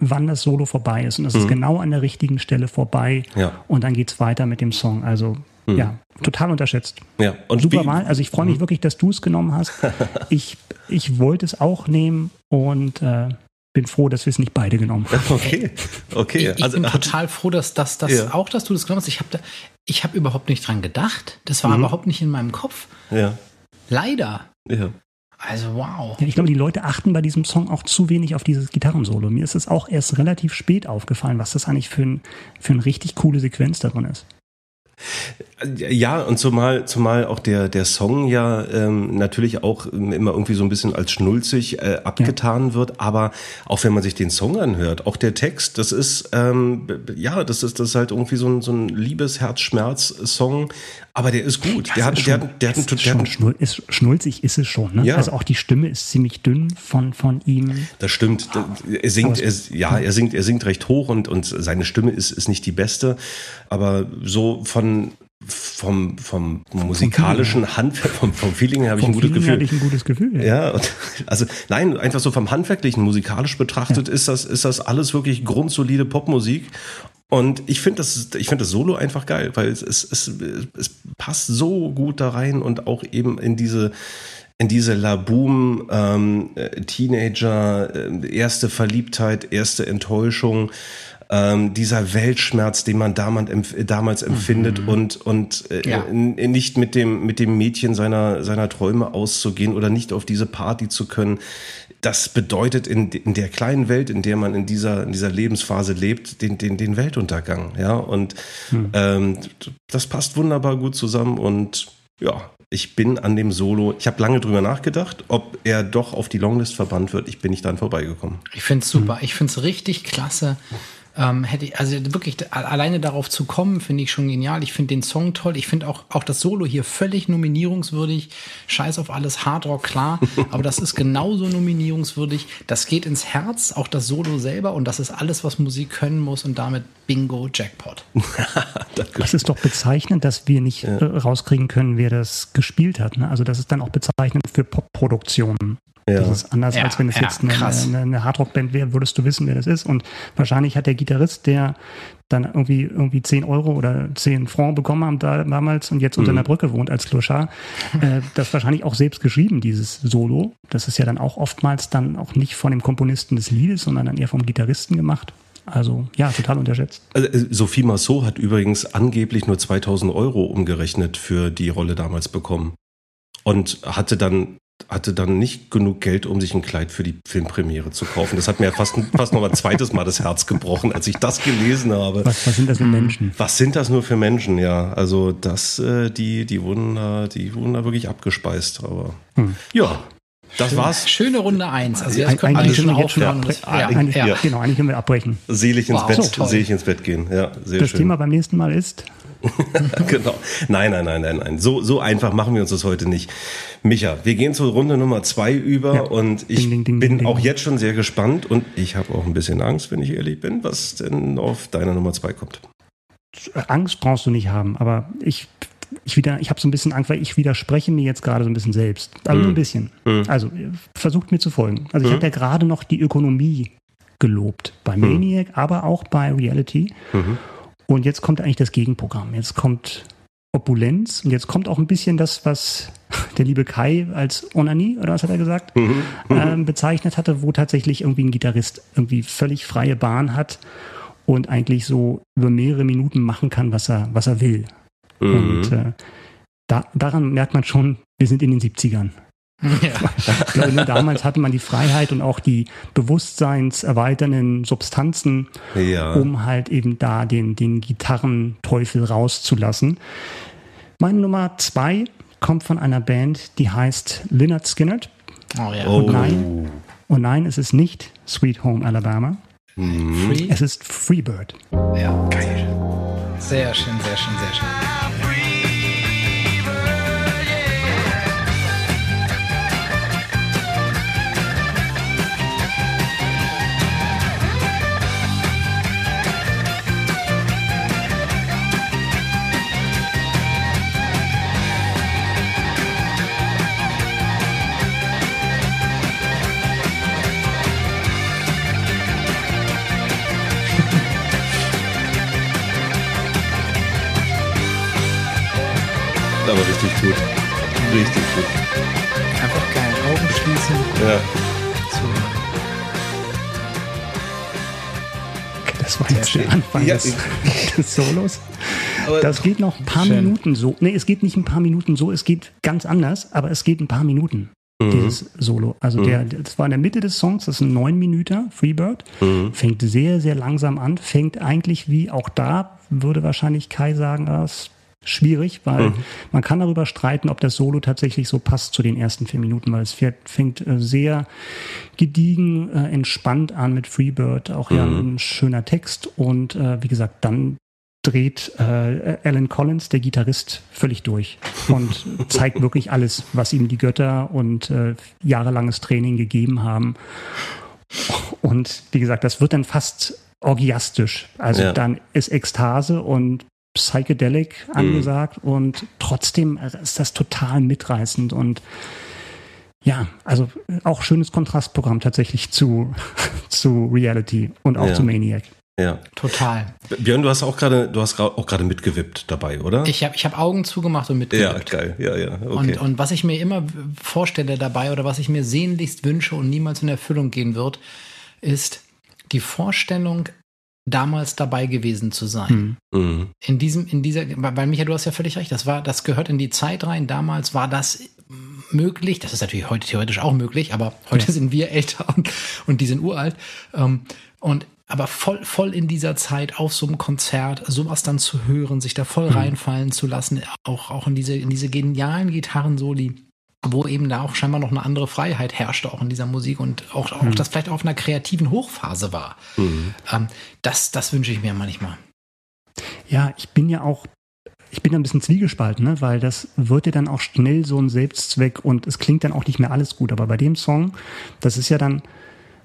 wann das Solo vorbei ist. Und es ist Mhm. genau an der richtigen Stelle vorbei. Ja. Und dann geht's weiter mit dem Song. Also, Mhm. ja, total unterschätzt. ja. Und Super Wahl. Also ich freue mich wirklich, dass du es genommen hast. [LAUGHS] Ich, ich wollte es auch nehmen und äh, bin froh, dass wir es nicht beide genommen haben. [LAUGHS] Okay, okay. Ich, ich also, bin total froh, dass, dass, dass Ja. auch, dass du das genommen hast. Ich habe ich hab überhaupt nicht dran gedacht. Das war Mhm. überhaupt nicht in meinem Kopf. ja, Leider. ja. Also wow. Ja, ich glaube, die Leute achten bei diesem Song auch zu wenig auf dieses Gitarrensolo. Mir ist es auch erst relativ spät aufgefallen, was das eigentlich für, ein, für eine richtig coole Sequenz da drin ist. Ja, und zumal, zumal auch der, der Song ja ähm, natürlich auch immer irgendwie so ein bisschen als schnulzig äh, abgetan wird, aber auch wenn man sich den Song anhört, auch der Text, das ist, ähm, ja, das ist, das ist halt irgendwie so ein, so ein Liebes-Herz-Schmerz-Song, aber der ist gut. Der hat, der hat, der hat, ist der hat, schon schnul ist, schnulzig ist es schon. Ne? Ja. Also auch die Stimme ist ziemlich dünn von, von ihm. Das stimmt. Er singt, er, ja, er singt, er singt recht hoch und, und seine Stimme ist, ist nicht die beste. Aber so von, vom, vom musikalischen Handwerk, vom, vom Feeling her habe ich ein gutes Feeling Gefühl. ich ein gutes Gefühl. Ja, und, [LAUGHS] also nein, einfach so vom handwerklichen, musikalisch betrachtet ist das ist das alles wirklich grundsolide Popmusik. Und ich finde das, ich finde das Solo einfach geil, weil es, es, es, es passt so gut da rein und auch eben in diese, in diese Laboom ähm, äh, Teenager, äh, erste Verliebtheit, erste Enttäuschung. Ähm, dieser Weltschmerz, den man damals, damals empfindet mhm. und, und äh, ja. nicht mit dem, mit dem Mädchen seiner, seiner Träume auszugehen oder nicht auf diese Party zu können. Das bedeutet in, in der kleinen Welt, in der man in dieser, in dieser Lebensphase lebt, den, den, den Weltuntergang. Ja, und mhm. ähm, das passt wunderbar gut zusammen und ja, ich bin an dem Solo, ich habe lange drüber nachgedacht, ob er doch auf die Longlist verbannt wird. Ich bin nicht dann vorbeigekommen. Ich finde es super. Ich finde es richtig klasse. Ähm, hätte ich, also wirklich alleine darauf zu kommen, finde ich schon genial. Ich finde den Song toll. Ich finde auch, auch das Solo hier völlig nominierungswürdig. Scheiß auf alles, Hardrock, klar. [LAUGHS] aber das ist genauso nominierungswürdig. Das geht ins Herz, auch das Solo selber. Und das ist alles, was Musik können muss. Und damit Bingo, Jackpot. [LAUGHS] das ist doch bezeichnend, dass wir nicht ja. Äh, rauskriegen können, wer das gespielt hat. Ne? Also das ist dann auch bezeichnend für Popproduktionen. Ja. Das ist anders, ja, als wenn es ja, jetzt eine, eine, eine Hardrock-Band wäre, würdest du wissen, wer das ist. Und wahrscheinlich hat der Gitarrist, der dann irgendwie, irgendwie 10 Euro oder 10 Franc bekommen haben da, damals und jetzt unter mhm. einer Brücke wohnt als Clochard, äh, das wahrscheinlich auch selbst geschrieben, dieses Solo. Das ist ja dann auch oftmals dann auch nicht von dem Komponisten des Liedes, sondern dann eher vom Gitarristen gemacht. Also ja, total unterschätzt. Also, äh, Sophie Massot hat übrigens angeblich nur 2000 Euro umgerechnet für die Rolle damals bekommen. Und hatte dann hatte dann nicht genug Geld, um sich ein Kleid für die Filmpremiere zu kaufen. Das hat mir fast, fast noch ein zweites Mal das Herz gebrochen, als ich das gelesen habe. Was, was sind das für Menschen? Was sind das nur für Menschen, ja. Also das, äh, die, die wurden da, die wurden da wirklich abgespeist. Aber hm. ja, das Schön, war's. Schöne Runde 1. Also jetzt können eigentlich wir schon aufhören. Ja, eigentlich, ja. Genau, eigentlich können wir abbrechen. Selig ins wow, Bett, so, selig ins Bett gehen. Ja, sehr das schön. Thema beim nächsten Mal ist [LAUGHS] genau. Nein, nein, nein, nein, nein. So, so einfach machen wir uns das heute nicht. Micha, wir gehen zur Runde Nummer zwei über ja. und ich ding, ding, ding, bin auch jetzt schon sehr gespannt und ich habe auch ein bisschen Angst, wenn ich ehrlich bin, was denn auf deiner Nummer zwei kommt. Angst brauchst du nicht haben, aber ich ich wieder, ich habe so ein bisschen Angst, weil ich widerspreche mir jetzt gerade so ein bisschen selbst. Mm. nur ein bisschen. Mm. Also versucht mir zu folgen. Also ich mm. habe ja gerade noch die Ökonomie gelobt bei hm. Maniac, aber auch bei Reality. -hmm. Und jetzt kommt eigentlich das Gegenprogramm. Jetzt kommt Opulenz und jetzt kommt auch ein bisschen das, was [LAUGHS] der liebe Kai als Onanie, oder was hat er gesagt, mhm. mhm. ähm, bezeichnet hatte, wo tatsächlich irgendwie ein Gitarrist irgendwie völlig freie Bahn hat und eigentlich so über mehrere Minuten machen kann, was er, was er will. Mhm. Und äh, da, daran merkt man schon, wir sind in den 70ern. Ja. Ich glaube, nur damals hatte man die Freiheit und auch die bewusstseinserweiternden Substanzen, ja. um halt eben da den, den Gitarrenteufel rauszulassen. Meine Nummer zwei kommt von einer Band, die heißt Lynyrd Skynyrd. Oh ja. Und nein, und nein, es ist nicht Sweet Home Alabama. Mhm. Es ist Freebird. Ja, geil. Sehr schön, sehr schön, sehr schön. Aber richtig gut. Richtig gut. Einfach geil. Augen schließen. Ja. Das war jetzt der Anfang ja. des, [LAUGHS] des, Solos. Aber das geht noch ein paar schön. Minuten so. Nee, es geht nicht ein paar Minuten so, es geht ganz anders, aber es geht ein paar Minuten. Mhm. Dieses Solo. Also mhm. der, das war in der Mitte des Songs, das ist ein neun Minuten, Freebird. Mhm. Fängt sehr, sehr langsam an, fängt eigentlich wie auch da, würde wahrscheinlich Kai sagen, das schwierig, weil mhm. man kann darüber streiten, ob das Solo tatsächlich so passt zu den ersten vier Minuten, weil es fängt äh, sehr gediegen, äh, entspannt an mit Freebird, auch mhm. ja ein schöner Text und äh, wie gesagt, dann dreht äh, Alan Collins, der Gitarrist, völlig durch und [LAUGHS] zeigt wirklich alles, was ihm die Götter und äh, jahrelanges Training gegeben haben. Und wie gesagt, das wird dann fast orgiastisch. Also ja. dann ist Ekstase und psychedelic mhm. angesagt mhm. und trotzdem ist das total mitreißend und ja, also auch schönes Kontrastprogramm tatsächlich zu, [LAUGHS] zu Reality und auch ja. zu Maniac. Ja. Total. Björn, du hast auch gerade, du hast auch gerade mitgewippt dabei, oder? Ich habe ich hab Augen zugemacht und mitgewippt. Ja, geil. Ja, ja. Okay. Und, und was ich mir immer vorstelle dabei oder was ich mir sehnlichst wünsche und niemals in Erfüllung gehen wird, ist die Vorstellung, damals dabei gewesen zu sein. Mhm. In diesem, in dieser, weil Micha, du hast ja völlig recht, das war, das gehört in die Zeit rein. Damals war das möglich. Das ist natürlich heute theoretisch auch möglich, aber heute ja. sind wir älter und, und die sind uralt. Ähm, und aber voll, voll in dieser Zeit auf so einem Konzert, sowas dann zu hören, sich da voll mhm. reinfallen zu lassen, auch, auch in diese, in diese genialen Gitarrensoli wo eben da auch scheinbar noch eine andere Freiheit herrschte, auch in dieser Musik und auch, auch mhm. das vielleicht auf einer kreativen Hochphase war. Mhm. Ähm, das, das wünsche ich mir manchmal. Ja, ich bin ja auch, ich bin ein bisschen zwiegespalten, ne? weil das wird ja dann auch schnell so ein Selbstzweck und es klingt dann auch nicht mehr alles gut. Aber bei dem Song, das ist ja dann,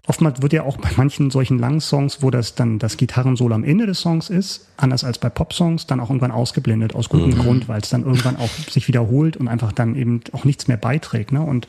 Oftmals wird ja auch bei manchen solchen langen Songs, wo das dann das Gitarrensolo am Ende des Songs ist, anders als bei Pop-Songs, dann auch irgendwann ausgeblendet, aus gutem mhm. Grund, weil es dann irgendwann auch sich wiederholt und einfach dann eben auch nichts mehr beiträgt. Ne? Und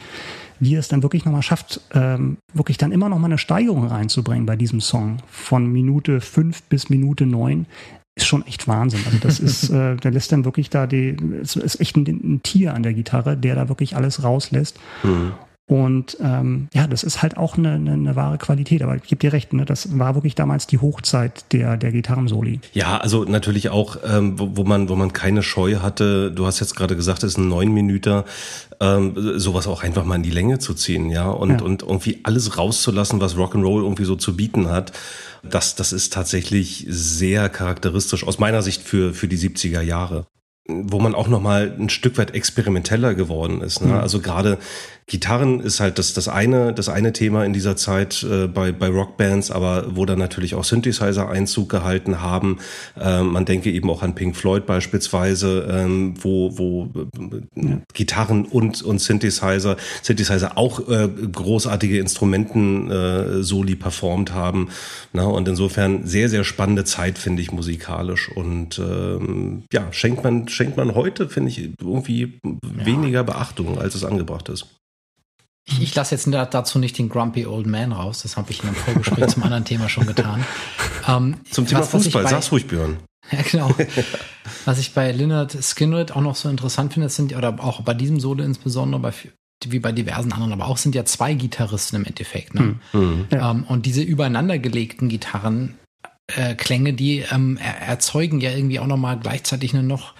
wie es dann wirklich nochmal schafft, ähm, wirklich dann immer nochmal eine Steigerung reinzubringen bei diesem Song von Minute fünf bis Minute neun, ist schon echt Wahnsinn. Also das ist, [LAUGHS] äh, der lässt dann wirklich da die, es ist echt ein, ein, Tier an der Gitarre, der da wirklich alles rauslässt. Mhm. Und ähm, ja, das ist halt auch eine, eine, eine wahre Qualität. Aber ich gebe dir recht, ne? das war wirklich damals die Hochzeit der, der Gitarrensoli. Ja, also natürlich auch, ähm, wo, wo, man, wo man keine Scheu hatte. Du hast jetzt gerade gesagt, es ist ein neun Minüter, ähm, sowas auch einfach mal in die Länge zu ziehen, ja, und, ja. und irgendwie alles rauszulassen, was Rock'n'Roll irgendwie so zu bieten hat. Das, das ist tatsächlich sehr charakteristisch aus meiner Sicht für, für die 70er Jahre wo man auch noch mal ein Stück weit experimenteller geworden ist. Ne? Mhm. Also gerade Gitarren ist halt das, das eine, das eine Thema in dieser Zeit äh, bei, bei Rockbands, aber wo dann natürlich auch Synthesizer Einzug gehalten haben. Ähm, man denke eben auch an Pink Floyd beispielsweise, ähm, wo, wo äh, Gitarren und, und Synthesizer, Synthesizer auch äh, großartige Instrumenten äh, Soli performt haben. Na, und insofern sehr, sehr spannende Zeit, finde ich, musikalisch. Und ähm, ja, schenkt man, schenkt man heute, finde ich, irgendwie ja. weniger Beachtung, als es angebracht ist. Ich, ich lasse jetzt dazu nicht den Grumpy Old Man raus. Das habe ich in einem Vorgespräch zum anderen Thema schon getan. [LAUGHS] Ähm, zum Thema was, Fußball, bei, sag's ruhig, Björn. [LAUGHS] Ja, genau. was ich bei Leonard Skinner auch noch so interessant finde, sind, oder auch bei diesem Solo insbesondere, bei, wie bei diversen anderen, aber auch sind ja zwei Gitarristen im Endeffekt. Ne? Mhm. Ja. Ähm, und diese übereinandergelegten Gitarren, äh, Klänge, die ähm, er, erzeugen ja irgendwie auch nochmal gleichzeitig eine noch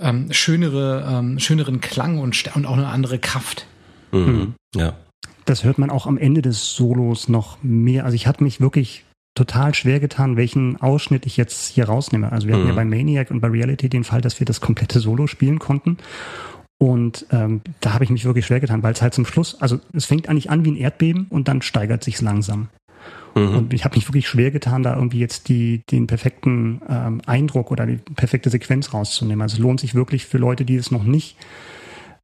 ähm, schönere, ähm, schöneren Klang und, und auch eine andere Kraft. Mhm. Hm. Ja. Das hört man auch am Ende des Solos noch mehr. Also ich hatte mich wirklich total schwer getan, welchen Ausschnitt ich jetzt hier rausnehme. Also wir mhm. hatten ja mhm. bei Maniac und bei Reality den Fall, dass wir das komplette Solo spielen konnten. Und ähm, da habe ich mich wirklich schwer getan, weil es halt zum Schluss, also es fängt eigentlich an wie ein Erdbeben und dann steigert sich's langsam. Mhm. Und ich habe mich wirklich schwer getan, da irgendwie jetzt die, den perfekten ähm, Eindruck oder die perfekte Sequenz rauszunehmen. Also es lohnt sich wirklich für Leute, die es noch nicht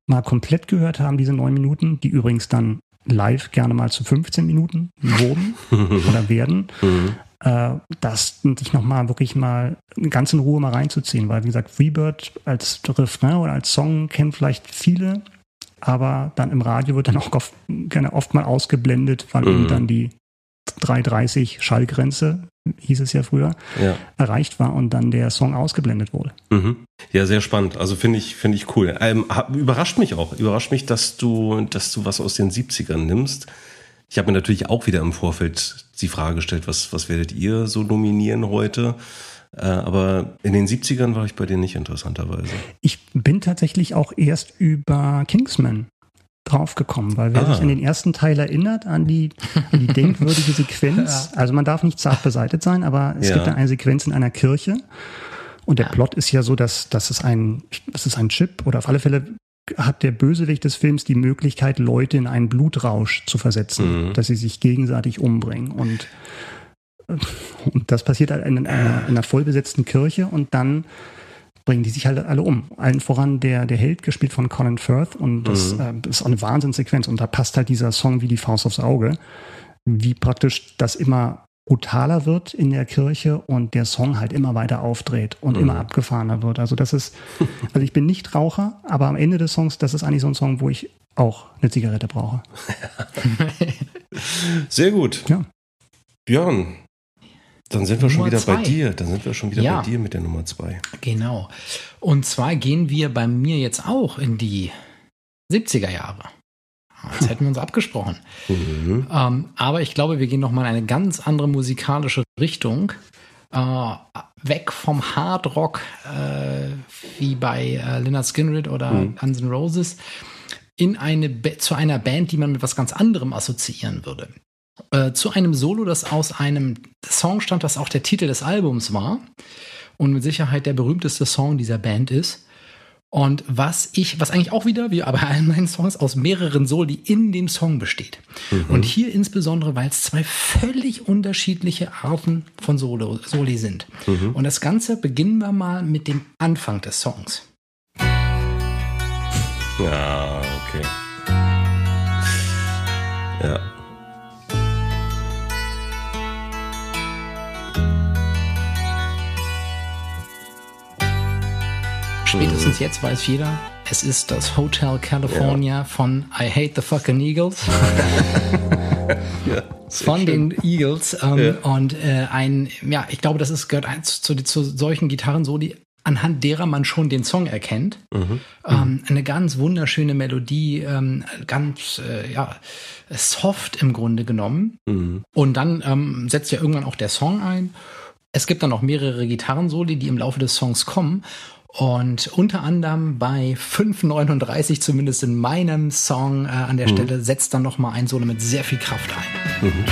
mal komplett gehört haben, diese neun Minuten, die übrigens dann live gerne mal zu 15 Minuten wurden [LAUGHS] oder werden, mhm. äh, das sich nochmal wirklich mal ganz in Ruhe mal reinzuziehen, weil wie gesagt, Freebird als Refrain oder als Song kennen vielleicht viele, aber dann im Radio wird dann auch oft, gerne oft mal ausgeblendet, weil mhm. eben dann die 330 Schallgrenze, hieß es ja früher, ja. erreicht war und dann der Song ausgeblendet wurde. Mhm. Ja, sehr spannend. Also finde ich, finde ich cool. Ähm, überrascht mich auch. Überrascht mich, dass du, dass du was aus den 70ern nimmst. Ich habe mir natürlich auch wieder im Vorfeld die Frage gestellt, was, was werdet ihr so nominieren heute? Äh, aber in den 70ern war ich bei dir nicht interessanterweise. Ich bin tatsächlich auch erst über Kingsman draufgekommen, weil wer ah. sich an den ersten Teil erinnert, an die, an die denkwürdige Sequenz, [LAUGHS] ja. also man darf nicht zart beseitet sein, aber es ja. gibt da eine Sequenz in einer Kirche und der ja. Plot ist ja so, dass, dass es ein, das ist ein Chip oder auf alle Fälle hat der Bösewicht des Films die Möglichkeit, Leute in einen Blutrausch zu versetzen, mhm. dass sie sich gegenseitig umbringen und und das passiert halt in einer, in einer vollbesetzten Kirche und dann bringen die sich halt alle um. Allen voran der, der Held, gespielt von Colin Firth. Und das mhm. äh, ist auch eine Wahnsinnssequenz. Und da passt halt dieser Song wie die Faust aufs Auge. Wie praktisch das immer brutaler wird in der Kirche und der Song halt immer weiter aufdreht und mhm. immer abgefahrener wird. Also das ist, also ich bin nicht Raucher, aber am Ende des Songs, das ist eigentlich so ein Song, wo ich auch eine Zigarette brauche. [LAUGHS] Sehr gut. Ja. Björn, dann sind wir Nummer schon wieder zwei. bei dir. Dann sind wir schon wieder ja. bei dir mit der Nummer zwei. Genau. Und zwar gehen wir bei mir jetzt auch in die 70er Jahre. Jetzt hätten wir uns abgesprochen. [LAUGHS] Mhm. Ähm, aber ich glaube, wir gehen nochmal in eine ganz andere musikalische Richtung. Äh, weg vom Hard Rock äh, wie bei äh, Leonard Skinner oder mhm. Guns N' Roses in eine zu einer Band, die man mit was ganz anderem assoziieren würde. Äh, zu einem Solo, das aus einem Song stammt, das auch der Titel des Albums war und mit Sicherheit der berühmteste Song dieser Band ist. Und was ich, was eigentlich auch wieder, wie bei allen meinen Songs, aus mehreren Soli in dem Song besteht. Mhm. Und hier insbesondere, weil es zwei völlig unterschiedliche Arten von Solo, Soli sind. Mhm. Und das Ganze beginnen wir mal mit dem Anfang des Songs. Ja, okay. Ja. Spätestens jetzt weiß jeder, es ist das Hotel California ja. von I Hate the Fucking Eagles. [LAUGHS] ja, von schön. den Eagles. Ähm, ja. Und äh, ein, ja, ich glaube, das ist, gehört eins zu, zu solchen Gitarren-Soli, anhand derer man schon den Song erkennt. Mhm. Ähm, eine ganz wunderschöne Melodie, ähm, ganz äh, ja, soft im Grunde genommen. Mhm. Und dann ähm, setzt ja irgendwann auch der Song ein. Es gibt dann noch mehrere Gitarrensoli, die im Laufe des Songs kommen. Und unter anderem bei 539, zumindest in meinem Song äh, an der mhm. Stelle, setzt dann noch mal ein Solo mit sehr viel Kraft ein. Mhm.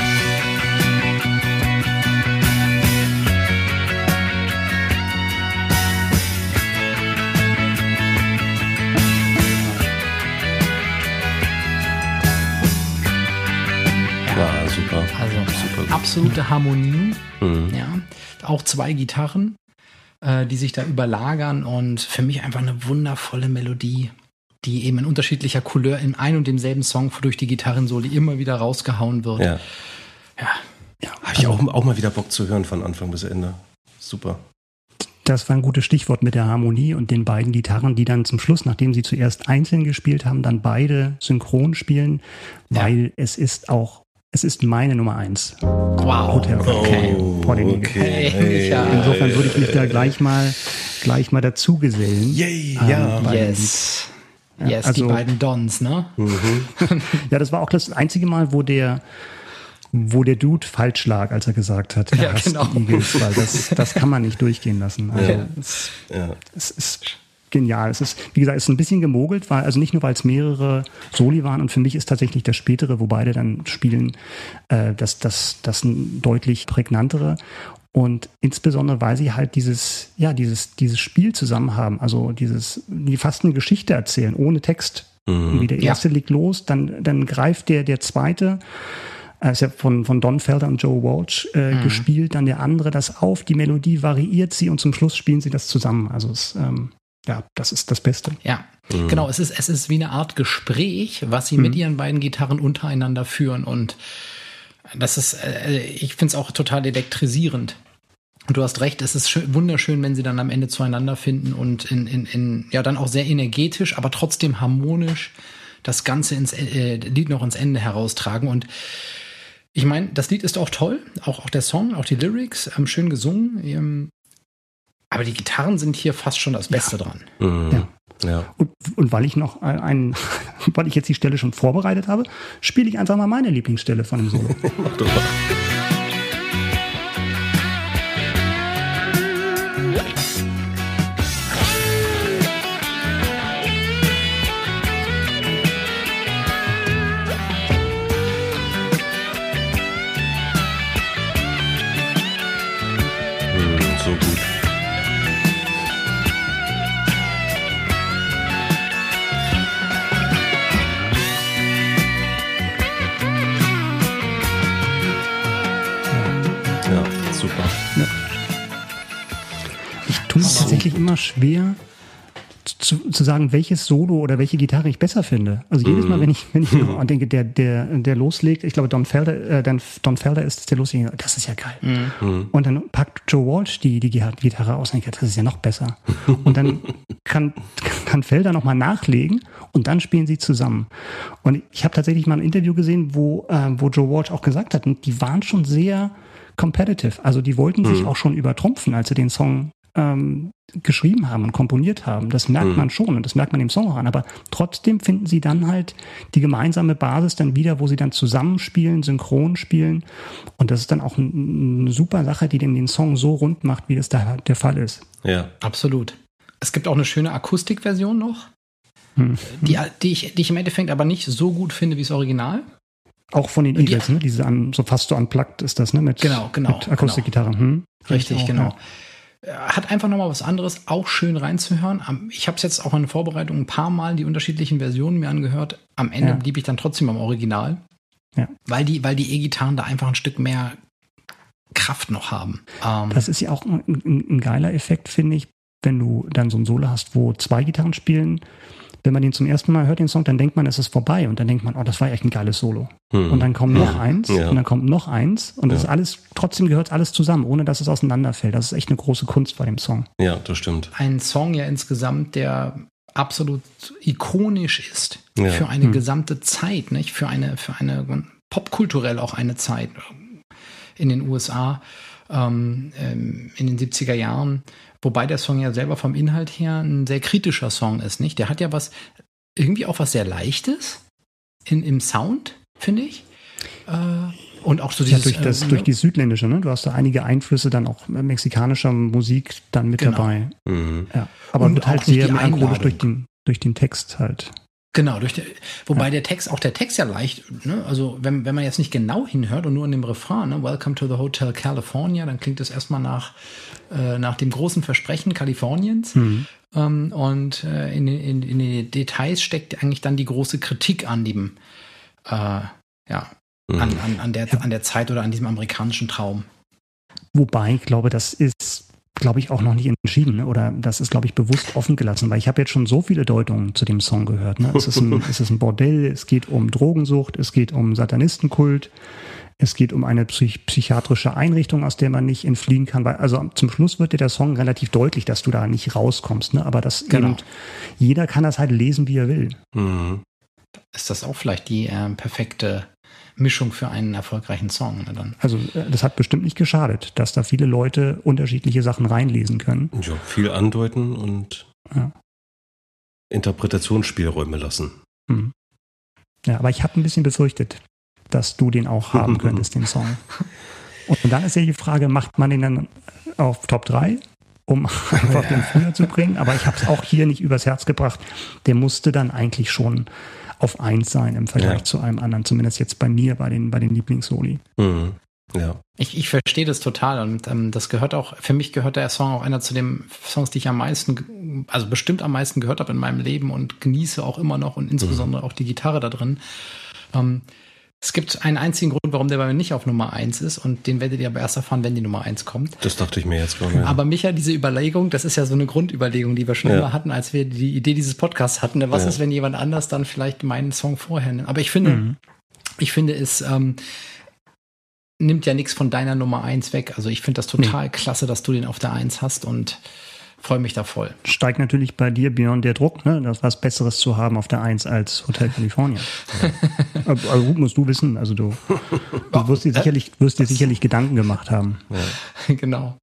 Ja, super. Also super absolute Harmonie. Mhm. Ja, auch zwei Gitarren äh, die sich da überlagern und für mich einfach eine wundervolle Melodie, die eben in unterschiedlicher Couleur in ein und demselben Song durch die Gitarrensoli immer wieder rausgehauen wird. Ja. Ja. ja Habe ich auch, auch mal wieder Bock zu hören von Anfang bis Ende. Super. Das war ein gutes Stichwort mit der Harmonie und den beiden Gitarren, die dann zum Schluss, nachdem sie zuerst einzeln gespielt haben, dann beide synchron spielen, weil ja. es ist auch es ist meine Nummer eins. Wow. Hotel okay. Oh, okay. Hey. Insofern würde ich mich da gleich mal, gleich mal dazu gesellen. Yay, ähm, ja. Yes. Ja, yes, also, die beiden Dons, ne? Mhm. [LAUGHS] ja, das war auch das einzige Mal, wo der, wo der Dude falsch lag, als er gesagt hat, er ja, genau. Eagles, weil das, das kann man nicht durchgehen lassen. Also, ja. Es, ja. es ist genial. Es ist, wie gesagt, es ist ein bisschen gemogelt, weil, also nicht nur, weil es mehrere Soli waren und für mich ist tatsächlich das spätere, wo beide dann spielen, äh, das, das, das ein deutlich prägnantere. Und insbesondere, weil sie halt dieses, ja, dieses, dieses Spiel zusammen haben, also dieses, die fast eine Geschichte erzählen, ohne Text. Mhm. Wie der erste ja. legt los, dann, dann greift der, der zweite, äh, ist ja von, von Don Felder und Joe Walsh äh, mhm. gespielt, dann der andere das auf, die Melodie variiert sie und zum Schluss spielen sie das zusammen. Also es, ähm, ja, das ist das Beste. Ja, mhm. genau. Es ist, es ist wie eine Art Gespräch, was sie mhm. mit ihren beiden Gitarren untereinander führen. Und das ist, äh, ich finde es auch total elektrisierend. Und du hast recht, es ist schön, wunderschön, wenn sie dann am Ende zueinander finden und in, in, in, ja, dann auch sehr energetisch, aber trotzdem harmonisch das Ganze ins äh, Lied noch ins Ende heraustragen. Und ich meine, das Lied ist auch toll, auch, auch der Song, auch die Lyrics, ähm, schön gesungen. Ähm, aber die Gitarren sind hier fast schon das Beste ja. dran. Mhm. Ja. Ja. Und, und, weil ich noch ein, [LAUGHS] weil ich jetzt die Stelle schon vorbereitet habe, spiele ich einfach mal meine Lieblingsstelle von dem Solo. [LAUGHS] Mach doch mal. Immer schwer zu, zu sagen, welches Solo oder welche Gitarre ich besser finde. Also jedes Mal, mhm. wenn ich, wenn ich [LAUGHS] mhm. denke, der, der, der loslegt, ich glaube, Don Felder, äh, Don Felder ist der loslegt, das ist ja geil. Mhm. Und dann packt Joe Walsh die, die Gitarre aus und denkt, das ist ja noch besser. Und dann [LAUGHS] kann, kann Felder nochmal nachlegen und dann spielen sie zusammen. Und ich habe tatsächlich mal ein Interview gesehen, wo, äh, wo Joe Walsh auch gesagt hat, die waren schon sehr competitive. Also die wollten sich mhm. auch schon übertrumpfen, als sie den Song ähm, geschrieben haben und komponiert haben. Das merkt Mhm. man schon und das merkt man dem Song auch an. Aber trotzdem finden sie dann halt die gemeinsame Basis dann wieder, wo sie dann zusammenspielen, synchron spielen. Und das ist dann auch ein, eine super Sache, die den, den Song so rund macht, wie das da der Fall ist. Ja. Absolut. Es gibt auch eine schöne Akustikversion noch, Hm. die, die, ich, die ich im Endeffekt aber nicht so gut finde wie das Original. Auch von den Die- Eagles, ne? Diese an, so fast so unplugged ist das, ne? Mit, Genau, genau, mit Akustikgitarre. Hm? Richtig, Auch, genau. ja. Hat einfach nochmal was anderes, auch schön reinzuhören. Ich habe es jetzt auch in der Vorbereitung ein paar Mal die unterschiedlichen Versionen mir angehört. Am Ende Ja. blieb ich dann trotzdem am Original. Ja. Weil die, weil die E-Gitarren da einfach ein Stück mehr Kraft noch haben. Ähm, Das ist ja auch ein, ein, ein geiler Effekt, finde ich, wenn du dann so ein Solo hast, wo zwei Gitarren spielen. Wenn man den zum ersten Mal hört, den Song, dann denkt man, es ist vorbei. Und dann denkt man, oh, das war echt ein geiles Solo. Hm. Und dann kommt noch eins Ja. und dann kommt noch eins. Und das Ja. ist alles, trotzdem gehört alles zusammen, ohne dass es auseinanderfällt. Das ist echt eine große Kunst bei dem Song. ja, das stimmt. ein Song ja insgesamt, der absolut ikonisch ist Ja. für eine Hm. gesamte Zeit, nicht? Für eine, für eine popkulturell auch eine Zeit in den USA ähm, ähm, in den 70er Jahren, wobei der Song ja selber vom Inhalt her ein sehr kritischer Song ist, nicht? Der hat ja was, irgendwie auch was sehr Leichtes in, im Sound, finde ich. Äh, und auch so Ja, dieses durch, das, äh, durch die südländische, ne? Du hast da einige Einflüsse dann auch mexikanischer Musik dann mit Genau. dabei. Mhm. Ja. Aber Und wird halt sehr melancholisch durch den, durch den Text halt. Genau, durch der, wobei der Text, auch der Text ja leicht, ne? also wenn, wenn man jetzt nicht genau hinhört und nur in dem Refrain, ne? Welcome to the Hotel California, dann klingt es erstmal nach, äh, nach dem großen Versprechen Kaliforniens. Mhm. Ähm, und äh, in, den- in, in den Details steckt eigentlich dann die große Kritik an dem, äh, ja, Mhm. an, an, an, der, an der Zeit oder an diesem amerikanischen Traum. Wobei, ich glaube, das ist, glaube ich, auch noch nicht entschieden. Ne? Oder das ist, glaube ich, bewusst offen gelassen, weil ich habe jetzt schon so viele Deutungen zu dem Song gehört. Ne? Es, ist ein, [LAUGHS] es ist ein Bordell, es geht um Drogensucht, es geht um Satanistenkult, es geht um eine psych psychiatrische Einrichtung, aus der man nicht entfliehen kann. Weil, also zum Schluss wird dir der Song relativ deutlich, dass du da nicht rauskommst. Ne? Aber das Genau. eben, jeder kann das halt lesen, wie er will. Mhm. Ist das auch vielleicht die äh, perfekte Mischung für einen erfolgreichen Song? Ne, dann? Also äh, das hat bestimmt nicht geschadet, dass da viele Leute unterschiedliche Sachen reinlesen können. Ja, viel andeuten und Ja. Interpretationsspielräume lassen. Hm. Ja, aber ich habe ein bisschen befürchtet, dass du den auch haben [LAUGHS] könntest, den Song. Und dann ist ja die Frage, macht man den dann auf Top 3, um [LAUGHS] einfach den früher zu bringen? Aber ich habe es auch hier nicht übers Herz gebracht. Der musste dann eigentlich schon auf 1 sein im Vergleich Ja. zu einem anderen, zumindest jetzt bei mir, bei den, bei den Lieblingssoli. Mhm. Ja. Ich, ich verstehe das total und ähm, das gehört auch, für mich gehört der Song auch einer zu den Songs, die ich am meisten, also bestimmt am meisten gehört habe in meinem Leben und genieße auch immer noch und insbesondere auch die Gitarre da drin. Ähm, es gibt einen einzigen Grund, warum der bei mir nicht auf Nummer eins ist und den werdet ihr aber erst erfahren, wenn die Nummer eins kommt. Das dachte ich mir jetzt gerade. Aber Micha, diese Überlegung, das ist ja so eine Grundüberlegung, die wir schon Ja. immer hatten, als wir die Idee dieses Podcasts hatten. Was Ja. ist, wenn jemand anders dann vielleicht meinen Song vorher nimmt? Aber ich finde, Mhm. ich finde, es ähm, nimmt ja nichts von deiner Nummer eins weg. Also ich finde das total klasse, dass du den auf der eins hast und freue mich da voll. Steigt natürlich bei dir, Björn, der Druck, ne, das was Besseres zu haben auf der 1 als Hotel California. [LAUGHS] also also gut, musst du wissen, also du, du wirst dir sicherlich, wirst dir sicherlich Gedanken gemacht haben. [LAUGHS] genau.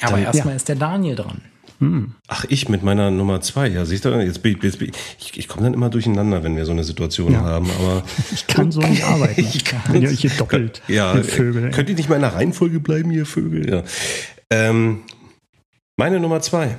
Aber Dann- erstmal ja. ist der Daniel dran. Hm. Ach, ich mit meiner Nummer zwei. Ja, siehst du, jetzt jetzt ich, ich, komme dann immer durcheinander, wenn wir so eine Situation Ja. haben. Aber Ich kann so nicht arbeiten. [LAUGHS] Ich kann- Wenn ihr euch hier doppelt, ja, Vögel. könnt ihr nicht mal in der Reihenfolge bleiben, ihr Vögel? Ja. Ähm, meine Nummer zwei.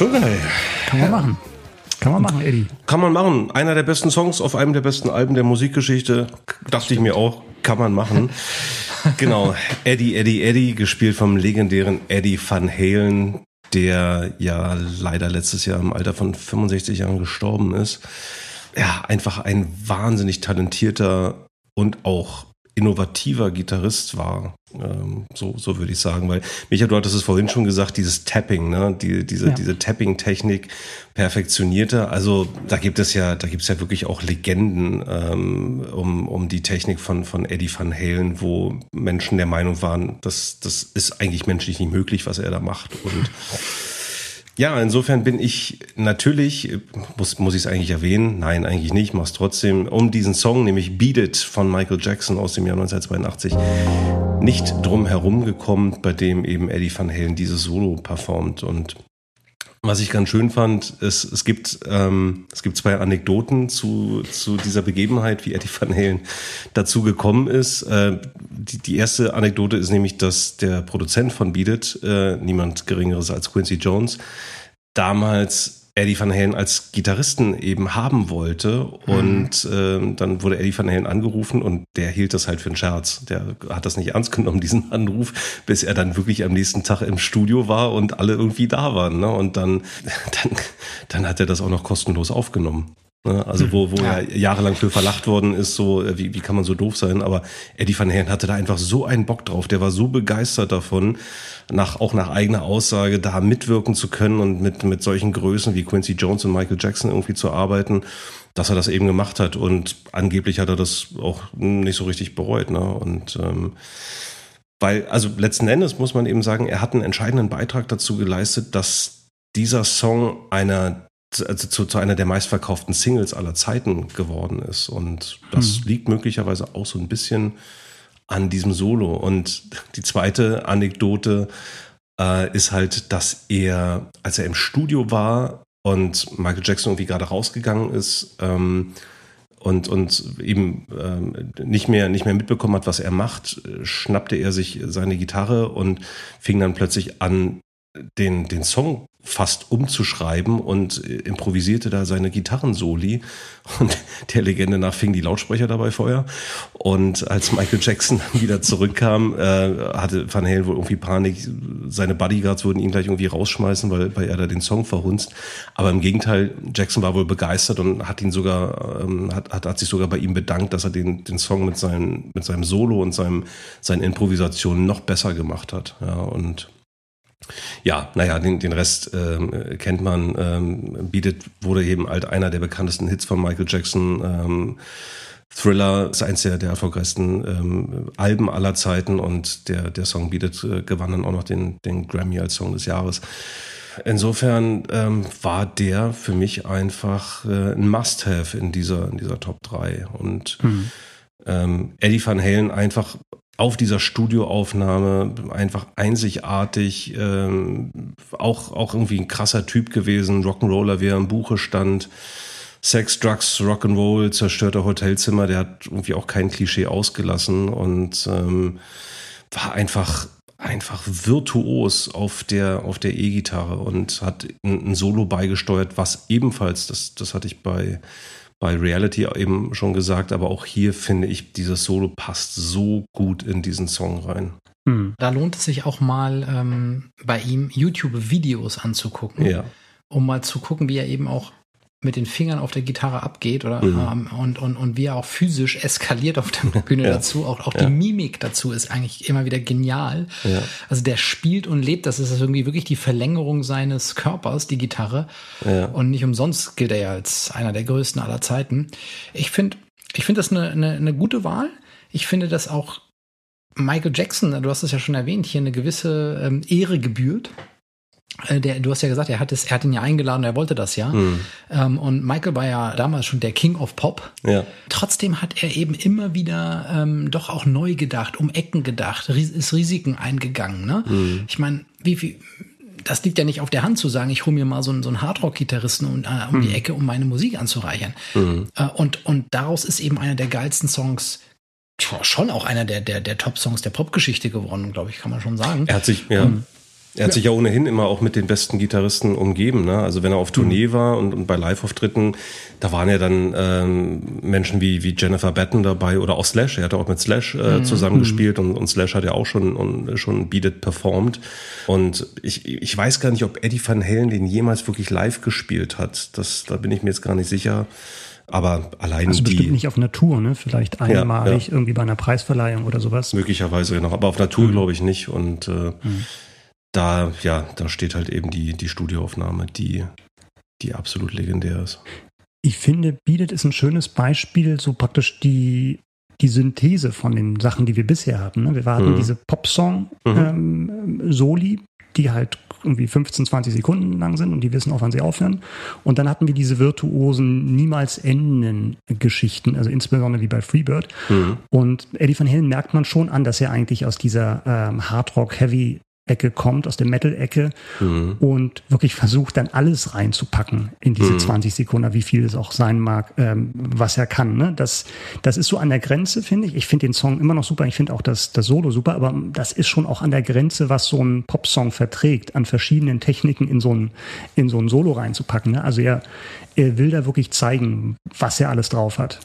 Schon geil. Kann man machen. Kann man machen, Eddie. Kann man machen. Einer der besten Songs auf einem der besten Alben der Musikgeschichte. Dachte ich mir auch. Kann man machen. [LAUGHS] genau. Eddie, Eddie, Eddie, gespielt vom legendären Eddie Van Halen, der ja leider letztes Jahr im Alter von 65 Jahren gestorben ist. Ja, einfach ein wahnsinnig talentierter und auch innovativer Gitarrist war, Ähm, so, so würde ich sagen, weil Micha, du hattest es vorhin schon gesagt, dieses Tapping, ne, die, diese, ja. diese Tapping-Technik perfektionierte. Also da gibt es ja, da gibt es ja wirklich auch Legenden ähm, um, um die Technik von, von Eddie Van Halen, wo Menschen der Meinung waren, das, das ist eigentlich menschlich nicht möglich, was er da macht. Und ja, insofern bin ich natürlich, muss, muss ich es eigentlich erwähnen? Nein, eigentlich nicht, mach's trotzdem, um diesen Song, nämlich Beat It von Michael Jackson aus dem Jahr 1982, nicht drum herum gekommen, bei dem eben Eddie Van Halen dieses Solo performt. Und was ich ganz schön fand, ist, es gibt, ähm, es gibt zwei Anekdoten zu, zu dieser Begebenheit, wie Eddie Van Halen dazu gekommen ist. Äh, die, die erste Anekdote ist nämlich, dass der Produzent von Beat It, äh, niemand Geringeres als Quincy Jones, damals Eddie Van Halen als Gitarristen eben haben wollte. Mhm. Und äh, dann wurde Eddie Van Halen angerufen und der hielt das halt für einen Scherz. Der hat das nicht ernst genommen, [LAUGHS] diesen Anruf, bis er dann wirklich am nächsten Tag im Studio war und alle irgendwie da waren. Ne? Und dann, [LAUGHS] dann, dann hat er das auch noch kostenlos aufgenommen. Ne? Also wo, wo ja. er jahrelang für verlacht worden ist, so äh, wie, wie kann man so doof sein? Aber Eddie Van Halen hatte da einfach so einen Bock drauf. Der war so begeistert davon, nach, auch nach eigener Aussage da mitwirken zu können und mit, mit solchen Größen wie Quincy Jones und Michael Jackson irgendwie zu arbeiten, dass er das eben gemacht hat. Und angeblich hat er das auch nicht so richtig bereut. Ne? Und ähm, weil, also letzten Endes muss man eben sagen, er hat einen entscheidenden Beitrag dazu geleistet, dass dieser Song einer also zu, zu einer der meistverkauften Singles aller Zeiten geworden ist. Und das hm. liegt möglicherweise auch so ein bisschen an diesem Solo. Und die zweite Anekdote äh, ist halt, dass er, als er im Studio war und Michael Jackson irgendwie gerade rausgegangen ist, ähm, und, und eben ähm, nicht, mehr, nicht mehr mitbekommen hat, was er macht, schnappte er sich seine Gitarre und fing dann plötzlich an, den, den Song fast umzuschreiben und äh, improvisierte da seine Gitarrensoli. Und [LAUGHS] der Legende nach fingen die Lautsprecher dabei Feuer. Und als Michael Jackson [LAUGHS] wieder zurückkam, äh, hatte Van Halen wohl irgendwie Panik. Seine Bodyguards würden ihn gleich irgendwie rausschmeißen, weil, weil er da den Song verhunzt. Aber im Gegenteil, Jackson war wohl begeistert und hat ihn sogar, ähm, hat, hat, hat sich sogar bei ihm bedankt, dass er den, den Song mit seinem, mit seinem Solo und seinem, seinen Improvisationen noch besser gemacht hat. Ja, und ja, naja, den, den Rest ähm, kennt man. Ähm, Beat wurde eben halt einer der bekanntesten Hits von Michael Jackson. Ähm, Thriller ist eins der, der erfolgreichsten ähm, Alben aller Zeiten und der, der Song Beat It äh, gewann dann auch noch den, den Grammy als Song des Jahres. Insofern ähm, war der für mich einfach äh, ein Must-Have in dieser, in dieser Top 3. Und mhm. ähm, Eddie Van Halen einfach auf dieser Studioaufnahme einfach einzigartig, ähm, auch, auch irgendwie ein krasser Typ gewesen, Rock'n'Roller, wie er im Buche stand. Sex, Drugs, Rock'n'Roll, zerstörter Hotelzimmer, der hat irgendwie auch kein Klischee ausgelassen und ähm, war einfach einfach virtuos auf der auf der E-Gitarre und hat ein, ein Solo beigesteuert, was ebenfalls, das, das hatte ich bei bei Reality eben schon gesagt, aber auch hier finde ich, dieses Solo passt so gut in diesen Song rein. Hm. Da lohnt es sich auch mal ähm, bei ihm YouTube-Videos anzugucken, ja. um mal zu gucken, wie er eben auch mit den Fingern auf der Gitarre abgeht oder mhm. ähm, und, und, und wie er auch physisch eskaliert auf der [LAUGHS] Bühne ja. dazu. Auch, auch ja. die Mimik dazu ist eigentlich immer wieder genial. Ja. Also der spielt und lebt, das ist irgendwie wirklich die Verlängerung seines Körpers, die Gitarre. Und nicht umsonst gilt er ja als einer der größten aller Zeiten. Ich finde, ich finde das eine, eine, eine gute Wahl. Ich finde, dass auch Michael Jackson, du hast es ja schon erwähnt, hier eine gewisse ähm, Ehre gebührt. Äh, der, du hast ja gesagt, er hat, es, er hat ihn ja eingeladen, er wollte das ja. Mhm. Ähm, und Michael war ja damals schon der King of Pop. Ja. Trotzdem hat er eben immer wieder ähm, doch auch neu gedacht, um Ecken gedacht, ist Risiken eingegangen. Ne? Mhm. Ich meine, wie viel, das liegt ja nicht auf der Hand zu sagen, ich hole mir mal so einen, so einen Hardrock-Gitarristen um, äh, um mhm. die Ecke, um meine Musik anzureichern. Mhm. Äh, und, und daraus ist eben einer der geilsten Songs schon auch einer der, der, der Top-Songs der Popgeschichte geworden, glaube ich, kann man schon sagen. Er hat sich, ja. Um, ähm, er hat ja. sich ja ohnehin immer auch mit den besten Gitarristen umgeben. Ne? Also wenn er auf Tournee mhm. war und, und bei Live-Auftritten, da waren ja dann ähm, Menschen wie, wie Jennifer Batten dabei oder auch Slash. Er hat auch mit Slash äh, mhm. zusammengespielt und, und Slash hat ja auch schon, und, schon Beat It performt. Und ich, ich weiß gar nicht, ob Eddie Van Halen den jemals wirklich live gespielt hat. Das, da bin ich mir jetzt gar nicht sicher. aber allein also die. bestimmt nicht auf Natur, ne? Vielleicht einmalig ja, ja. irgendwie bei einer Preisverleihung oder sowas. Möglicherweise genau, aber auf Natur mhm. glaube ich nicht. Und äh, mhm. Da, ja, da steht halt eben die, die Studioaufnahme, die, die absolut legendär ist. Ich finde, Beat ist ein schönes Beispiel, so praktisch die, die Synthese von den Sachen, die wir bisher hatten. Ne? Wir hatten mhm. diese Popsong-Soli, mhm. ähm, die halt irgendwie 15, 20 Sekunden lang sind und die wissen auch, wann sie aufhören. Und dann hatten wir diese virtuosen, niemals endenden Geschichten, also insbesondere wie bei Freebird. Mhm. Und Eddie Van Halen merkt man schon an, dass er eigentlich aus dieser ähm, Hardrock-Heavy Ecke kommt, aus der Metal-Ecke mhm. und wirklich versucht dann alles reinzupacken in diese mhm. 20 Sekunden, wie viel es auch sein mag, ähm, was er kann. Ne? Das, das ist so an der Grenze, finde ich. Ich finde den Song immer noch super. Ich finde auch das, das Solo super, aber das ist schon auch an der Grenze, was so ein Popsong verträgt, an verschiedenen Techniken in so ein, in so ein Solo reinzupacken. Ne? Also er, er will da wirklich zeigen, was er alles drauf hat.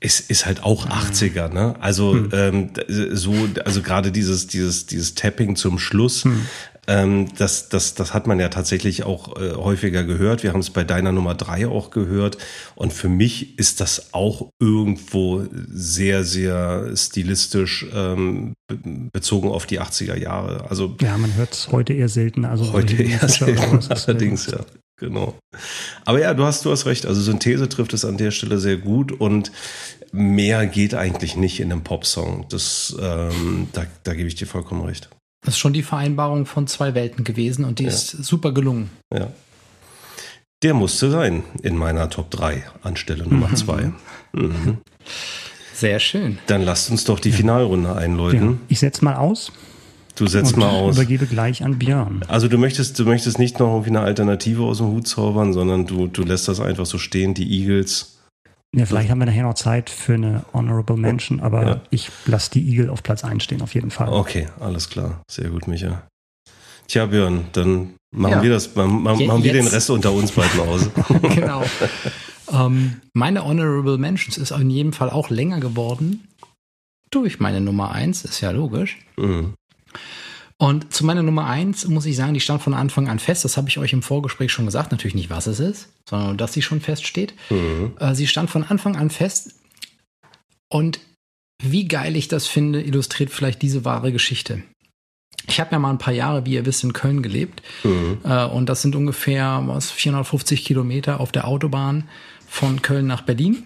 Es ist halt auch 80er, ne? Also hm. ähm, so, also gerade dieses, dieses, dieses Tapping zum Schluss, hm. ähm, das, das, das hat man ja tatsächlich auch äh, häufiger gehört. Wir haben es bei deiner Nummer drei auch gehört. Und für mich ist das auch irgendwo sehr, sehr stilistisch ähm, bezogen auf die 80er Jahre. Also ja, man hört es heute eher selten. Also heute eher selten, allerdings ja. Genau. Aber ja, du hast, du hast recht. Also Synthese trifft es an der Stelle sehr gut und mehr geht eigentlich nicht in einem Popsong. Das, ähm, da, da gebe ich dir vollkommen recht. Das ist schon die Vereinbarung von zwei Welten gewesen und die ja. ist super gelungen. Ja. Der musste sein in meiner Top 3 anstelle Nummer 2. Mhm. Mhm. Sehr schön. Dann lasst uns doch die Finalrunde einläuten. Ja. Ich setze mal aus. Du setzt mal aus. übergebe gleich an Björn. Also du möchtest, du möchtest nicht noch irgendwie eine Alternative aus dem Hut zaubern, sondern du, du lässt das einfach so stehen, die Eagles. Ja, vielleicht haben wir nachher noch Zeit für eine Honorable Mention, aber ja. ich lasse die Eagle auf Platz 1 stehen, auf jeden Fall. Okay, alles klar. Sehr gut, Micha. Tja, Björn, dann machen ja. wir das, machen, machen wir den Rest unter uns beiden aus. [LAUGHS] genau. ähm, meine Honorable Mentions ist in jedem Fall auch länger geworden. Durch meine Nummer 1, ist ja logisch. Mhm. Und zu meiner Nummer eins muss ich sagen, die stand von Anfang an fest. Das habe ich euch im Vorgespräch schon gesagt. Natürlich nicht, was es ist, sondern dass sie schon feststeht. Mhm. Äh, sie stand von Anfang an fest. Und wie geil ich das finde, illustriert vielleicht diese wahre Geschichte. Ich habe ja mal ein paar Jahre, wie ihr wisst, in Köln gelebt. Mhm. Äh, und das sind ungefähr was 450 Kilometer auf der Autobahn von Köln nach Berlin.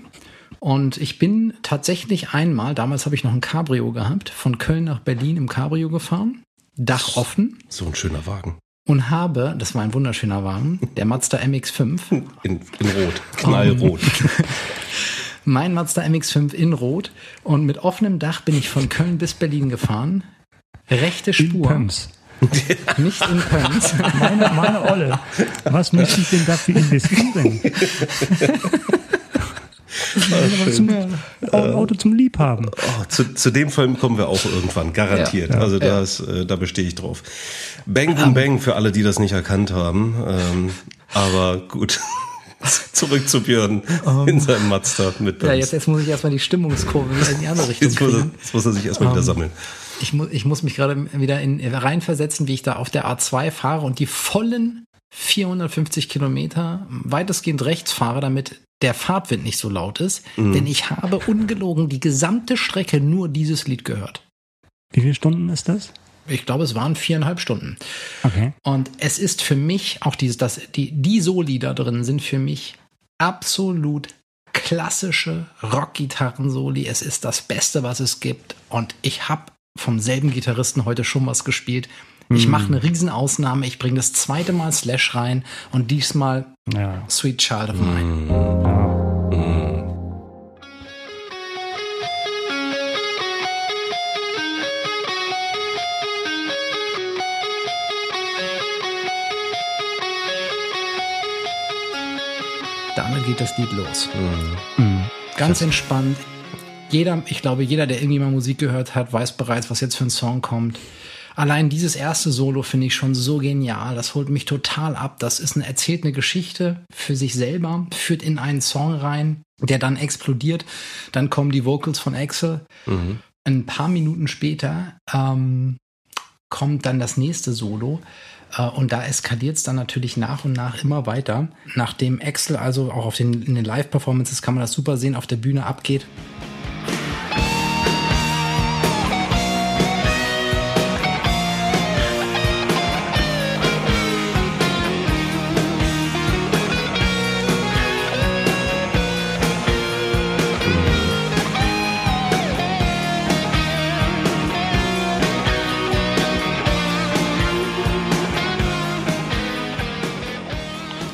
Und ich bin tatsächlich einmal, damals habe ich noch ein Cabrio gehabt, von Köln nach Berlin im Cabrio gefahren. Dach offen. So ein schöner Wagen. Und habe, das war ein wunderschöner Wagen, der Mazda MX5. [LAUGHS] In, in Rot, knallrot. [LAUGHS] mein Mazda MX5 in Rot. Und mit offenem Dach bin ich von Köln bis Berlin gefahren. Rechte Spur. In Pöms. [LAUGHS] Nicht in Pöms. Meine, meine Olle. Was möchte ich denn dafür investieren? Zum, Auto zum Liebhaben. Oh, zu, zu, dem Film kommen wir auch irgendwann, garantiert. Ja, ja, also das, äh, da bestehe ich drauf. Bang Boom Bang für alle, die das nicht erkannt haben. Ähm, aber gut. [LAUGHS] Zurück zu Björn um, in seinem Mazda mit Ja, jetzt, jetzt muss ich erstmal die Stimmungskurve wieder in die andere Richtung jetzt muss, er, jetzt muss er sich erstmal um, wieder sammeln. Ich, mu ich muss mich gerade wieder in, reinversetzen, wie ich da auf der A2 fahre und die vollen 450 Kilometer weitestgehend rechts fahre, damit der Fahrtwind nicht so laut ist, mhm. denn ich habe ungelogen die gesamte Strecke nur dieses Lied gehört. Wie viele Stunden ist das? Ich glaube, es waren viereinhalb Stunden. Okay. Und es ist für mich auch dieses, das, die, die Soli da drin sind für mich absolut klassische Rockgitarren-Soli. Es ist das Beste, was es gibt. Und ich habe vom selben Gitarristen heute schon was gespielt. Ich mache eine Riesenausnahme. Ich bringe das zweite Mal Slash rein und diesmal ja. Sweet Child of Mine. Ja. Damit geht das Lied los. Mhm. Ganz entspannt. Jeder, ich glaube, jeder, der irgendwie mal Musik gehört hat, weiß bereits, was jetzt für ein Song kommt. Allein dieses erste Solo finde ich schon so genial. Das holt mich total ab. Das ist eine erzählt eine Geschichte für sich selber, führt in einen Song rein, der dann explodiert. Dann kommen die Vocals von Axel. Mhm. Ein paar Minuten später ähm, kommt dann das nächste Solo. Äh, und da eskaliert es dann natürlich nach und nach immer weiter. Nachdem Axel also auch auf den, in den Live-Performances kann man das super sehen, auf der Bühne abgeht.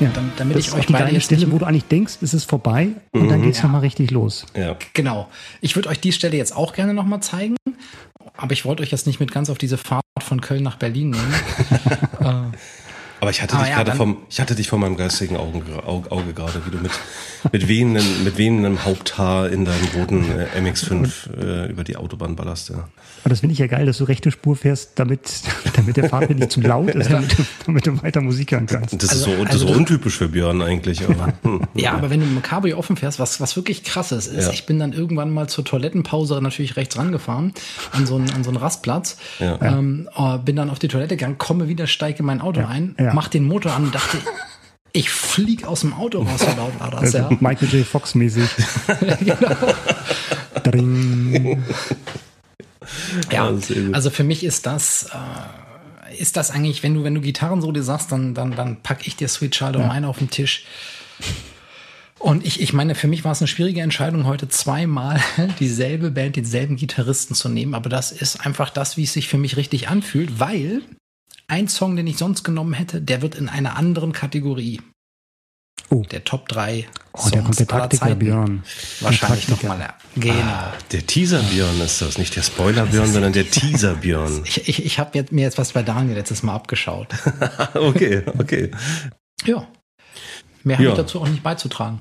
Damit das ich ist euch beide geile jetzt Stelle, nicht wo du eigentlich denkst, es ist vorbei und dann geht's Ja. noch nochmal richtig los. Ja. Genau. Ich würde euch die Stelle jetzt auch gerne nochmal zeigen, aber ich wollte euch jetzt nicht mit ganz auf diese Fahrt von Köln nach Berlin nehmen. [LAUGHS] äh, Aber ich hatte Ah, dich ja, gerade dann- vom, ich hatte dich vor meinem geistigen Augen, Auge, Auge gerade, wie du mit, mit wehenden, mit wehendem Haupthaar in deinem roten äh, MX5 äh, über die Autobahn ballerst, ja. Aber das finde ich ja geil, dass du rechte Spur fährst, damit, [LAUGHS] damit der Fahrtwind nicht zu laut ist, damit du, damit du weiter Musik hören kannst. Das Also- ist so, das also ist so untypisch für Björn eigentlich, aber, hm. ja, aber wenn du mit dem Cabrio offen fährst, was, was wirklich krass ist, ist, Ja. ich bin dann irgendwann mal zur Toilettenpause natürlich rechts rangefahren, an so einen, an so einen Rastplatz, Ja. ähm, äh, bin dann auf die Toilette gegangen, komme wieder, steige in mein Auto ein, ja. mach den Motor an und dachte, ich flieg aus dem Auto raus, so laut war das, ja. Michael J. Fox mäßig. [LAUGHS] Dring. Ja, Ja, also für mich ist das, äh, ist das eigentlich, wenn du, wenn du Gitarrensolo sagst, dann, dann, dann pack ich dir Sweet Child of Mine auf den Tisch. Und ich, ich meine, für mich war es eine schwierige Entscheidung, heute zweimal [LAUGHS] dieselbe Band, denselben Gitarristen zu nehmen. Aber das ist einfach das, wie es sich für mich richtig anfühlt, weil ein Song, den ich sonst genommen hätte, der wird in einer anderen Kategorie. Oh. Der Top 3 Oh, der kommt der Taktiker Björn. Wahrscheinlich nochmal. Genau. der Teaser Björn ist das, nicht der Spoiler Björn, sondern der Teaser Björn. [LAUGHS] Ich, ich, ich habe mir jetzt was bei Daniel letztes Mal abgeschaut. [LAUGHS] Okay, okay. Ja. Mehr habe ich dazu auch nicht beizutragen.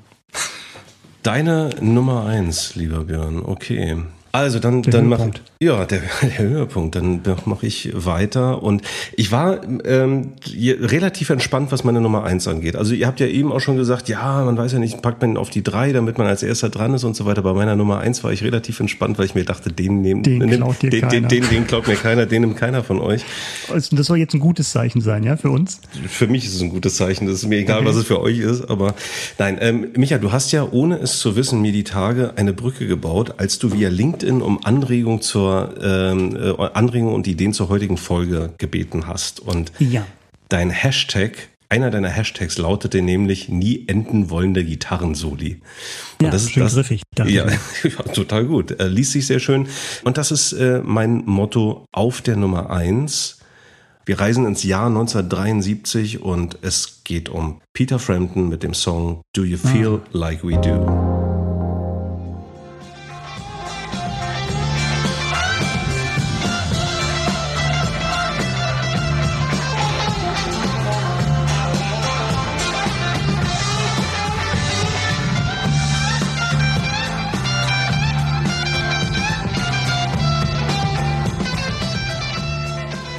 Deine Nummer eins, lieber Björn. Okay. Also dann, dann mach Höhepunkt. Ja der, [LAUGHS] der Höhepunkt. Dann mache ich weiter und ich war ähm, relativ entspannt, was meine Nummer eins angeht. Also ihr habt ja eben auch schon gesagt, ja, man weiß ja nicht, packt man auf die drei, damit man als erster dran ist und so weiter. Bei meiner Nummer eins war ich relativ entspannt, weil ich mir dachte, den nehmen, Den klaut den, den, keiner. den, den klaut mir keiner, den nimmt keiner von euch. Also Das soll jetzt ein gutes Zeichen sein, ja, für uns. Für mich ist es ein gutes Zeichen. Das ist mir egal, was es für euch ist. Aber nein, ähm, Micha, du hast ja, ohne es zu wissen, mir die Tage eine Brücke gebaut, als du via LinkedIn um Anregung zur ähm, äh, Anregung und Ideen zur heutigen Folge gebeten hast. Und Ja. dein Hashtag, einer deiner Hashtags lautete nämlich nie enden wollende Gitarrensoli. Und Ja, schön griffig, dachte [LAUGHS] Ja, total gut. Er liest sich sehr schön. Und das ist äh, mein Motto auf der Nummer eins. Wir reisen ins Jahr 1973 und es geht um Peter Frampton mit dem Song Do You Feel Like We Do?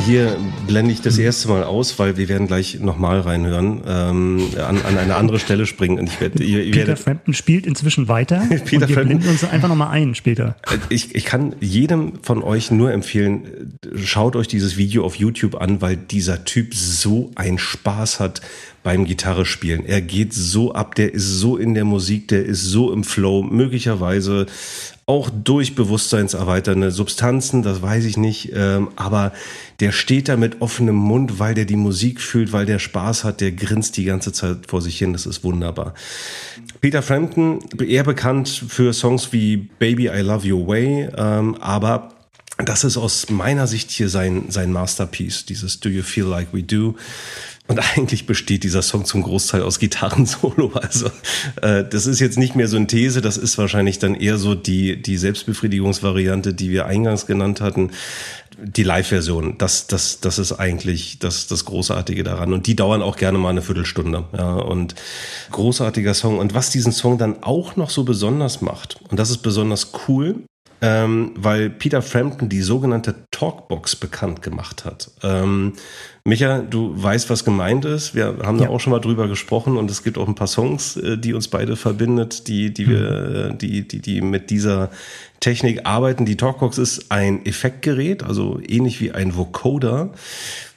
Hier blende ich das erste Mal aus, weil wir werden gleich nochmal reinhören, ähm, an, an eine andere Stelle springen. Und ich werde, ihr, ihr Peter werdet, Frampton spielt inzwischen weiter [LAUGHS] Peter und wir Frampton- blenden uns einfach nochmal ein später. Ich, ich kann jedem von euch nur empfehlen, schaut euch dieses Video auf YouTube an, weil dieser Typ so einen Spaß hat beim Gitarre spielen. Er geht so ab, der ist so in der Musik, der ist so im Flow, möglicherweise auch durch bewusstseinserweiternde Substanzen, das weiß ich nicht, ähm, aber der steht da mit offenem Mund, weil der die Musik fühlt, weil der Spaß hat, der grinst die ganze Zeit vor sich hin, das ist wunderbar. Peter Frampton, eher bekannt für Songs wie Baby I Love Your Way, ähm, aber das ist aus meiner Sicht hier sein, sein Masterpiece, dieses Do You Feel Like We Do. Und [LAUGHS] eigentlich besteht dieser Song zum Großteil aus Gitarrensolo. [LAUGHS] Also äh, das ist jetzt nicht mehr so eine These, das ist wahrscheinlich dann eher so die, die Selbstbefriedigungsvariante, die wir eingangs genannt hatten. Die Live-Version, das, das, das ist eigentlich das, das Großartige daran. Und die dauern auch gerne mal eine Viertelstunde. Ja, und großartiger Song. Und was diesen Song dann auch noch so besonders macht, und das ist besonders cool, ähm, weil Peter Frampton die sogenannte Talkbox bekannt gemacht hat. Ähm, Micha, du weißt, was gemeint ist. Wir haben ja. da auch schon mal drüber gesprochen und es gibt auch ein paar Songs, äh, die uns beide verbindet, die, die wir, mhm. die, die, die mit dieser Technik arbeiten. Die Talkbox ist ein Effektgerät, also ähnlich wie ein Vocoder,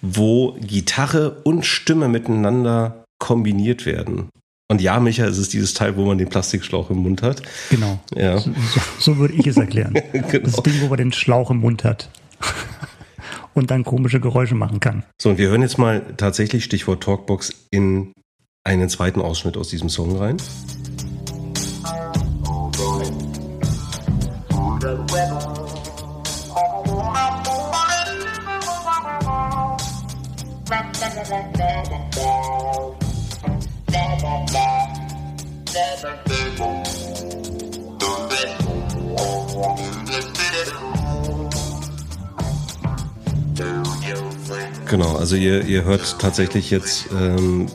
wo Gitarre und Stimme miteinander kombiniert werden. Und ja, Micha, es ist dieses Teil, wo man den Plastikschlauch im Mund hat. Genau. Ja. So, so würde ich es erklären. [LAUGHS] genau. Das Ding, wo man den Schlauch im Mund hat. [LAUGHS] und dann komische Geräusche machen kann. So, und wir hören jetzt mal tatsächlich Stichwort Talkbox in einen zweiten Ausschnitt aus diesem Song rein. Genau, also ihr, ihr hört tatsächlich jetzt, ähm,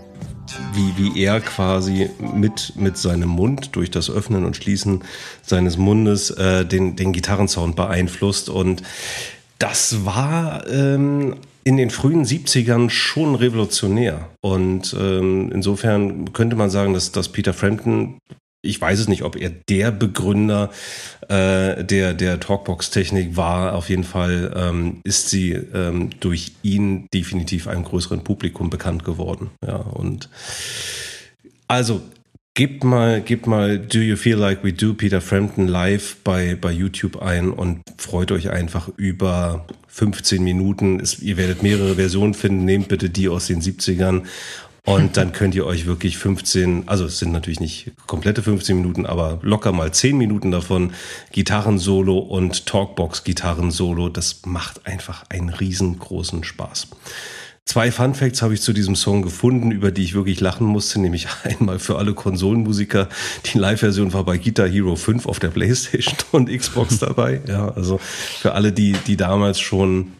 wie, wie er quasi mit, mit seinem Mund durch das Öffnen und Schließen seines Mundes äh, den, den Gitarrensound beeinflusst. Und das war ähm, in den frühen 70ern schon revolutionär. Und ähm, insofern könnte man sagen, dass, dass Peter Frampton ich weiß es nicht, ob er der Begründer äh, der, der Talkbox-Technik war. Auf jeden Fall ähm, ist sie ähm, durch ihn definitiv einem größeren Publikum bekannt geworden. Ja, und also gebt mal, gebt mal Do You Feel Like We Do Peter Frampton live bei, bei YouTube ein und freut euch einfach über 15 Minuten. Es, ihr werdet mehrere Versionen finden. Nehmt bitte die aus den 70ern und dann könnt ihr euch wirklich 15, also es sind natürlich nicht komplette 15 Minuten, aber locker mal 10 Minuten davon Gitarrensolo und Talkbox-Gitarrensolo. Das macht einfach einen riesengroßen Spaß. Zwei Fun Facts habe ich zu diesem Song gefunden, über die ich wirklich lachen musste, nämlich [LAUGHS] einmal für alle Konsolenmusiker. Die Live-Version war bei Guitar Hero 5 auf der Playstation und Xbox dabei. Ja, also für alle, die, die damals schon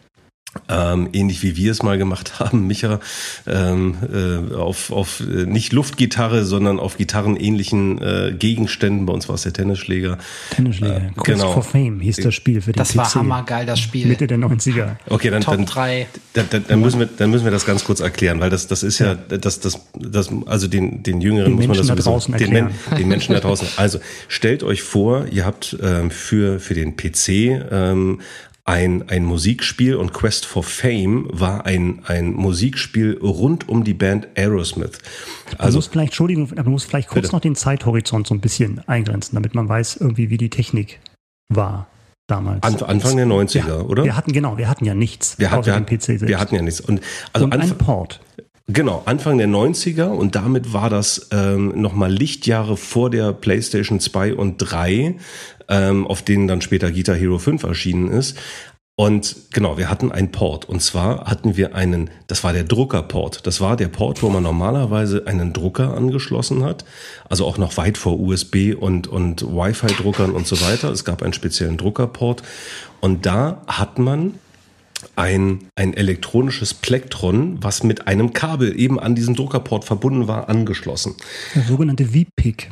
ähm, ähnlich wie wir es mal gemacht [LAUGHS] haben, Micha, ähm, äh, auf, auf äh, nicht Luftgitarre, sondern auf gitarrenähnlichen äh, Gegenständen. Bei uns war es der Tennisschläger. Tennisschläger. Äh, Quest genau. for Fame hieß das Spiel für den Das PC. war hammergeil, das Spiel. Mitte der 90er. Okay, dann, Top dann, 3. Dann, dann, dann, müssen wir, dann müssen wir das ganz kurz erklären, weil das, das ist ja, ja das, das, das, also den, den Jüngeren den muss Menschen man das sowieso, den, Men, den Menschen da [LAUGHS] draußen. Also stellt euch vor, ihr habt ähm, für, für den PC ähm, ein, ein Musikspiel und Quest for Fame war ein, ein Musikspiel rund um die Band Aerosmith. Also, man muss vielleicht, Entschuldigung, man muss vielleicht kurz bitte. noch den Zeithorizont so ein bisschen eingrenzen, damit man weiß irgendwie, wie die Technik war damals. An, Anfang der 90er, ja, oder? Wir hatten, genau, wir hatten ja nichts. Wir, hat, wir, PC selbst. wir hatten ja nichts. Und, also und ein Port. Genau, Anfang der 90er und damit war das ähm, nochmal Lichtjahre vor der PlayStation 2 und 3, ähm, auf denen dann später Guitar Hero 5 erschienen ist. Und genau, wir hatten einen Port. Und zwar hatten wir einen, das war der Druckerport. Das war der Port, wo man normalerweise einen Drucker angeschlossen hat. Also auch noch weit vor USB und, und Wi-Fi-Druckern und so weiter. Es gab einen speziellen Druckerport. Und da hat man ein, ein elektronisches Plektron, was mit einem Kabel eben an diesen Druckerport verbunden war, angeschlossen. Der sogenannte VPIC.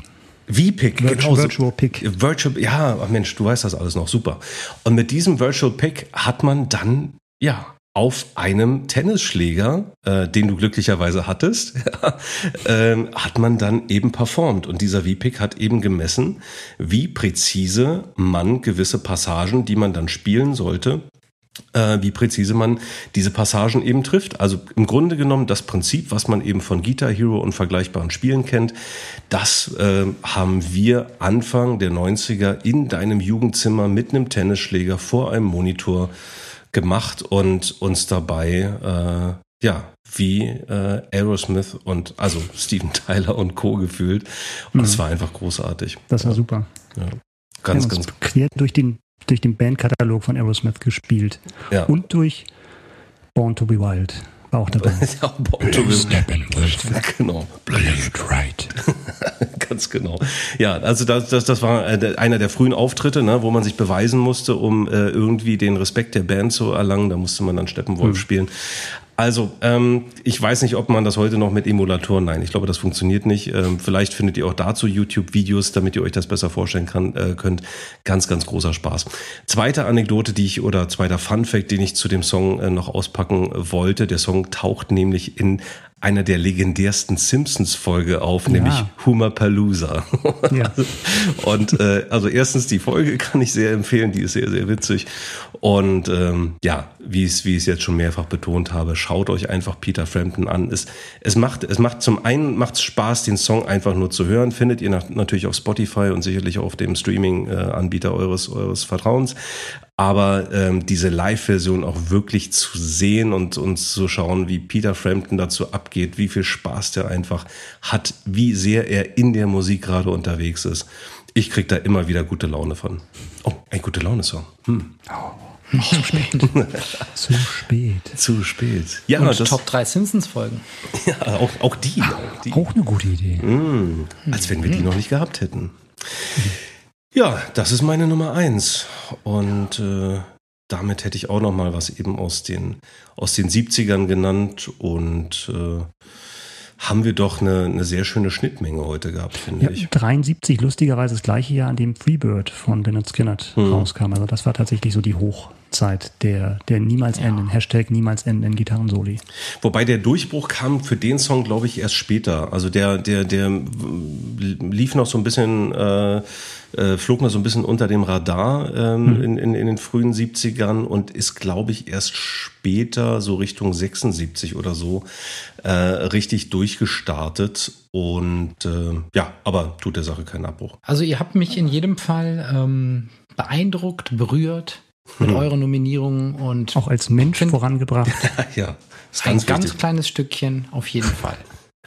VPIC, Virtual, genau. Virtual Pick. Virtual, ja, Mensch, du weißt das alles noch, super. Und mit diesem Virtual Pick hat man dann, ja, auf einem Tennisschläger, äh, den du glücklicherweise hattest, [LAUGHS] äh, hat man dann eben performt. Und dieser VPIC hat eben gemessen, wie präzise man gewisse Passagen, die man dann spielen sollte, wie präzise man diese Passagen eben trifft. Also im Grunde genommen das Prinzip, was man eben von Guitar Hero und vergleichbaren Spielen kennt, das äh, haben wir Anfang der 90er in deinem Jugendzimmer mit einem Tennisschläger vor einem Monitor gemacht und uns dabei äh, ja wie äh, Aerosmith und also Steven Tyler und Co. gefühlt. Und es mhm. war einfach großartig. Das war super. Ja. Ganz, ganz quer durch den durch den Bandkatalog von Aerosmith gespielt. Ja. Und durch Born to be Wild war auch dabei. [LAUGHS] ja, Born to be Wild. [LAUGHS] Genau. right. [LAUGHS] Ganz genau. Ja, also das, das, das war äh, einer der frühen Auftritte, ne, wo man sich beweisen musste, um äh, irgendwie den Respekt der Band zu erlangen. Da musste man dann Steppenwolf mhm. spielen. Also, ähm, ich weiß nicht, ob man das heute noch mit Emulatoren, nein, ich glaube, das funktioniert nicht. Ähm, vielleicht findet ihr auch dazu YouTube-Videos, damit ihr euch das besser vorstellen kann, äh, könnt. Ganz, ganz großer Spaß. Zweite Anekdote, die ich, oder zweiter Fun-Fact, den ich zu dem Song äh, noch auspacken wollte. Der Song taucht nämlich in einer der legendärsten Simpsons-Folge auf, ja. nämlich Humor Palooza. Ja. [LAUGHS] und äh, also erstens die Folge kann ich sehr empfehlen, die ist sehr, sehr witzig. Und ähm, ja, wie ich es wie jetzt schon mehrfach betont habe, schaut euch einfach Peter Frampton an. Es, es macht es macht zum einen macht Spaß, den Song einfach nur zu hören. Findet ihr nach, natürlich auf Spotify und sicherlich auf dem Streaming-Anbieter eures eures Vertrauens aber ähm, diese Live-Version auch wirklich zu sehen und, und zu schauen, wie Peter Frampton dazu abgeht, wie viel Spaß der einfach hat, wie sehr er in der Musik gerade unterwegs ist. Ich krieg da immer wieder gute Laune von. Oh, ein gute Laune-Song. Hm. Oh. Oh, zu spät. [LAUGHS] zu spät. Zu spät. Ja, und das, Top 3 Simpsons-Folgen. [LAUGHS] Ja, auch, auch die. Auch, die. auch eine gute Idee. Mm, als wenn wir die noch nicht gehabt hätten. Mhm. Ja, das ist meine Nummer eins. Und äh, damit hätte ich auch noch mal was eben aus den, aus den 70ern genannt und äh, haben wir doch eine, eine sehr schöne Schnittmenge heute gehabt, finde ja, ich. 73, lustigerweise das gleiche Jahr, an dem Freebird von Leonard Skinner hm. rauskam. Also das war tatsächlich so die Hochzeit der, der niemals ja. enden, Hashtag niemals enden Gitarrensoli. Wobei der Durchbruch kam für den Song, glaube ich, erst später. Also der, der, der lief noch so ein bisschen, äh, äh, flog noch so ein bisschen unter dem Radar ähm, hm. in, in, in den frühen 70ern und ist, glaube ich, erst später, so Richtung 76 oder so, äh, richtig durchgestartet. Und äh, ja, aber tut der Sache keinen Abbruch. Also ihr habt mich in jedem Fall ähm, beeindruckt, berührt mit hm. euren Nominierungen und auch als Mensch vorangebracht. [LAUGHS] ja, ist ganz ein ganz kleines Stückchen auf jeden [LAUGHS] Fall.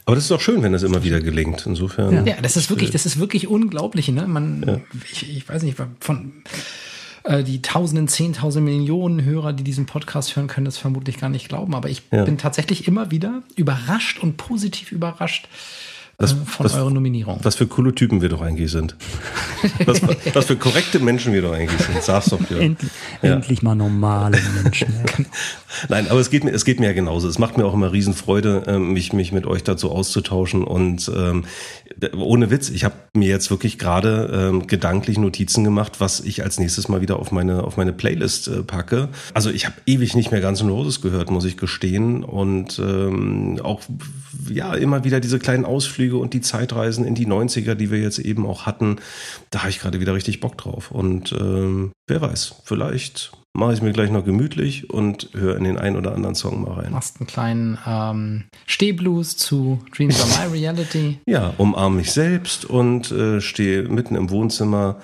Aber das ist doch schön, wenn das immer wieder gelingt. Insofern. Ja, ja das ist wirklich, das ist wirklich unglaublich. Ne? Man, ja. ich, ich weiß nicht, von äh, die Tausenden, Zehntausend Millionen Hörer, die diesen Podcast hören, können das vermutlich gar nicht glauben. Aber ich ja. bin tatsächlich immer wieder überrascht und positiv überrascht, was, von was, euren Nominierungen. Was für coole Typen wir doch eigentlich sind. [LAUGHS] was, was, für korrekte Menschen wir doch eigentlich sind. Sag's doch ja. Endlich, ja. endlich mal normale Menschen. [LAUGHS] Nein, aber es geht mir, es geht mir ja genauso. Es macht mir auch immer Riesenfreude, ähm, mich, mich mit euch dazu auszutauschen. Und ähm, ohne Witz, ich habe mir jetzt wirklich gerade ähm, gedanklich Notizen gemacht, was ich als nächstes mal wieder auf meine, auf meine Playlist äh, packe. Also ich habe ewig nicht mehr Guns N' Roses gehört, muss ich gestehen. Und ähm, auch ja immer wieder diese kleinen Ausflüge Ausflüge und die Zeitreisen in die 90er, die wir jetzt eben auch hatten, da habe ich gerade wieder richtig Bock drauf. Und ähm, wer weiß, vielleicht mache ich mir gleich noch gemütlich und höre in den einen oder anderen Song mal rein. Machst einen kleinen ähm, Stehblues zu Dreams are My Reality. [LAUGHS] Ja, umarme mich selbst und äh, stehe mitten im Wohnzimmer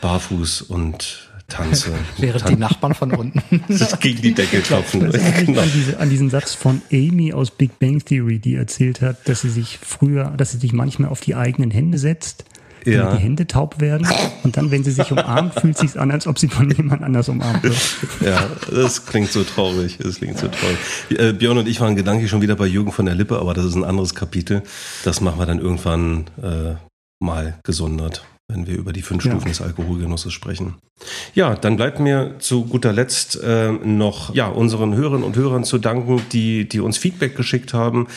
barfuß und tanze. [LAUGHS] Während Tan die Nachbarn von unten [LAUGHS] gegen die Decke klopfen. Genau. An, diese, an, diesen Satz von Amy aus Big Bang Theory, die erzählt hat, dass sie sich früher, dass sie sich manchmal auf die eigenen Hände setzt, ja. damit die Hände taub werden. Und dann, wenn sie sich umarmt, fühlt sich an, als ob sie von jemand anders umarmt wird. Ja, das klingt so traurig. Das klingt so traurig. Äh, Björn und ich waren gedanklich schon wieder bei Jürgen von der Lippe, aber das ist ein anderes Kapitel. Das machen wir dann irgendwann äh, mal gesondert wenn wir über die fünf ja. Stufen des Alkoholgenusses sprechen. Ja, dann bleibt mir zu guter Letzt äh, noch ja, unseren Hörerinnen und Hörern zu danken, die, die uns Feedback geschickt haben.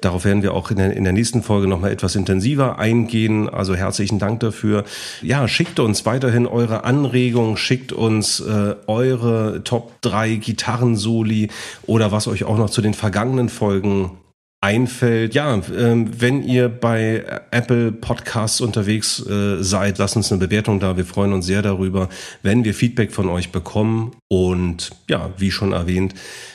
Darauf werden wir auch in der, in der nächsten Folge nochmal etwas intensiver eingehen. Also herzlichen Dank dafür. Ja, schickt uns weiterhin eure Anregungen, schickt uns äh, eure Top 3 Gitarrensoli oder was euch auch noch zu den vergangenen Folgen einfällt. Ja, ähm, wenn ihr bei Apple Podcasts unterwegs äh, seid, lasst uns eine Bewertung da. Wir freuen uns sehr darüber, wenn wir Feedback von euch bekommen. Und ja, wie schon erwähnt,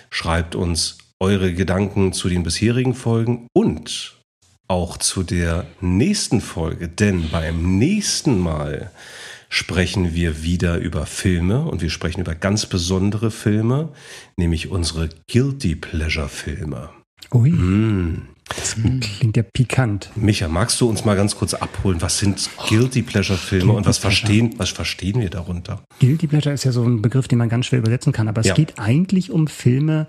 schreibt uns eure Gedanken zu den bisherigen Folgen und auch zu der nächsten Folge. Denn beim nächsten Mal sprechen wir wieder über Filme und wir sprechen über ganz besondere Filme, nämlich unsere Guilty Pleasure Filme. Ui. Mm. Das klingt ja pikant. Micha, magst du uns mal ganz kurz abholen? Was sind Guilty Pleasure Filme und was verstehen, was verstehen wir darunter? Guilty Pleasure ist ja so ein Begriff, den man ganz schwer übersetzen kann, aber es ja. geht eigentlich um Filme,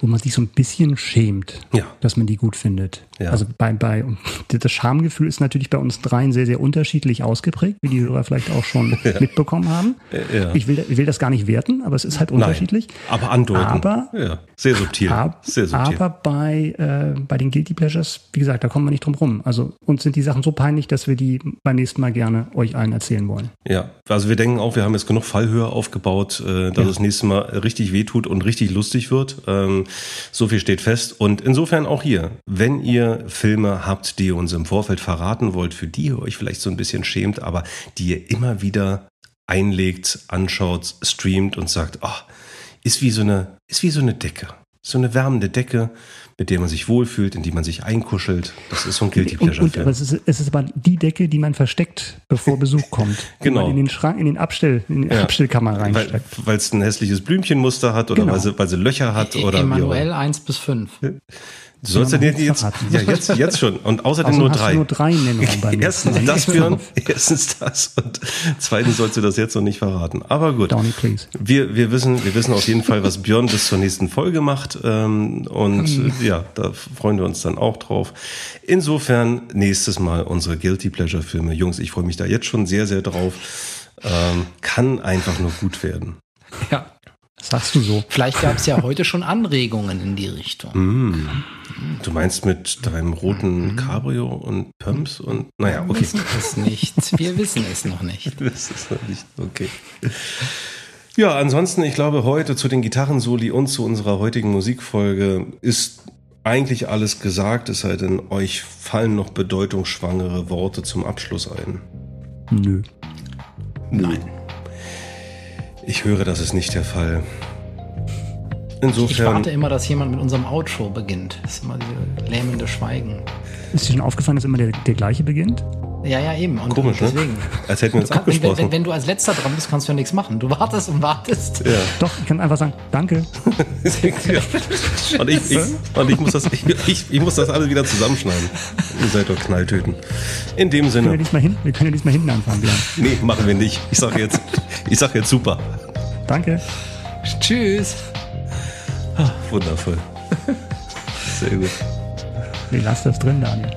wo man sich so ein bisschen schämt, Ja. dass man die gut findet. Ja. Also bei, bei das Schamgefühl ist natürlich bei uns dreien sehr, sehr unterschiedlich ausgeprägt, wie die Hörer vielleicht auch schon [LAUGHS] mitbekommen haben. Ja. Ich, will, ich will das gar nicht werten, aber es ist halt unterschiedlich. Aber andeuten. Aber- ja, sehr subtil. Ab, sehr subtil. aber bei, äh, bei den Guilty Pleasures, wie gesagt, da kommen wir nicht drum rum. Also uns sind die Sachen so peinlich, dass wir die beim nächsten Mal gerne euch allen erzählen wollen. Ja, also wir denken auch, wir haben jetzt genug Fallhöhe aufgebaut, äh, dass Ja. das nächste Mal richtig wehtut und richtig lustig wird. Ähm, so viel steht fest. Und insofern auch hier, wenn ihr Filme habt, die ihr uns im Vorfeld verraten wollt, für die ihr euch vielleicht so ein bisschen schämt, aber die ihr immer wieder einlegt, anschaut, streamt und sagt, ach, ist wie so eine, ist wie so eine Decke. So eine wärmende Decke, mit der man sich wohlfühlt, in die man sich einkuschelt. Das ist so ein Guilty Und, Pleasure und, aber Film. es ist, es ist aber die Decke, die man versteckt, bevor Besuch [LAUGHS] kommt. Genau. man in den Schrank, in den Abstell, in die Ja. Abstellkammer Weil reinsteckt. weil es ein hässliches Blümchenmuster hat oder Genau. weil, sie, weil sie Löcher hat oder wie auch Emanuel immer. 1 bis 5. Du sollst ja nicht jetzt, [LAUGHS] ja jetzt, jetzt schon und außerdem Außerdem nur hast drei. du nur drei Nennungen beim nächsten Erstens das, [LAUGHS] Björn, erstens das und zweitens sollst du das jetzt noch nicht verraten. Aber gut. Downy, please. Wir, wir, wissen, wir wissen auf jeden Fall, was Björn bis zur nächsten Folge macht. Ähm, und äh, ja, da freuen wir uns dann auch drauf. Insofern nächstes Mal unsere Guilty Pleasure Filme. Jungs, ich freue mich da jetzt schon sehr, sehr drauf. Ähm, kann einfach nur gut werden. Ja. Das sagst du so. Vielleicht gab es ja heute schon Anregungen in die Richtung. Mm. Du meinst mit deinem roten Cabrio und Pumps und naja, Wir okay. wissen es nicht. Wir wissen es noch nicht. [LAUGHS] Das ist noch nicht okay. Ja, ansonsten, ich glaube, heute zu den Gitarrensoli und zu unserer heutigen Musikfolge ist eigentlich alles gesagt, es sei denn, euch fallen noch bedeutungsschwangere Worte zum Abschluss ein. Nö. Nein. Ich höre, das ist nicht der Fall. Ich Insofern, warte immer, dass jemand mit unserem Outro beginnt. Das ist immer dieses lähmende Schweigen. Ist dir schon aufgefallen, dass immer der, der gleiche beginnt? Ja, ja, eben. Und komisch, ne? deswegen. Als hätten wir uns Wenn, wenn, abgesprochen. wenn du als letzter dran bist, kannst du ja nichts machen. Du wartest und wartest. ja. Doch, ich kann einfach sagen, danke. [LAUGHS] Und ich, ich, und ich muss das, ich, ich, ich muss das alles wieder zusammenschneiden. Ihr seid doch Knalltöten. In dem Wir können ja Sinne, diesmal hin, wir können ja diesmal hinten anfangen, Björn. nee, machen wir nicht. Ich sage jetzt, ich sage jetzt super. Danke. Tschüss. Wundervoll. Sehr gut. Nee, lass das drin, Daniel.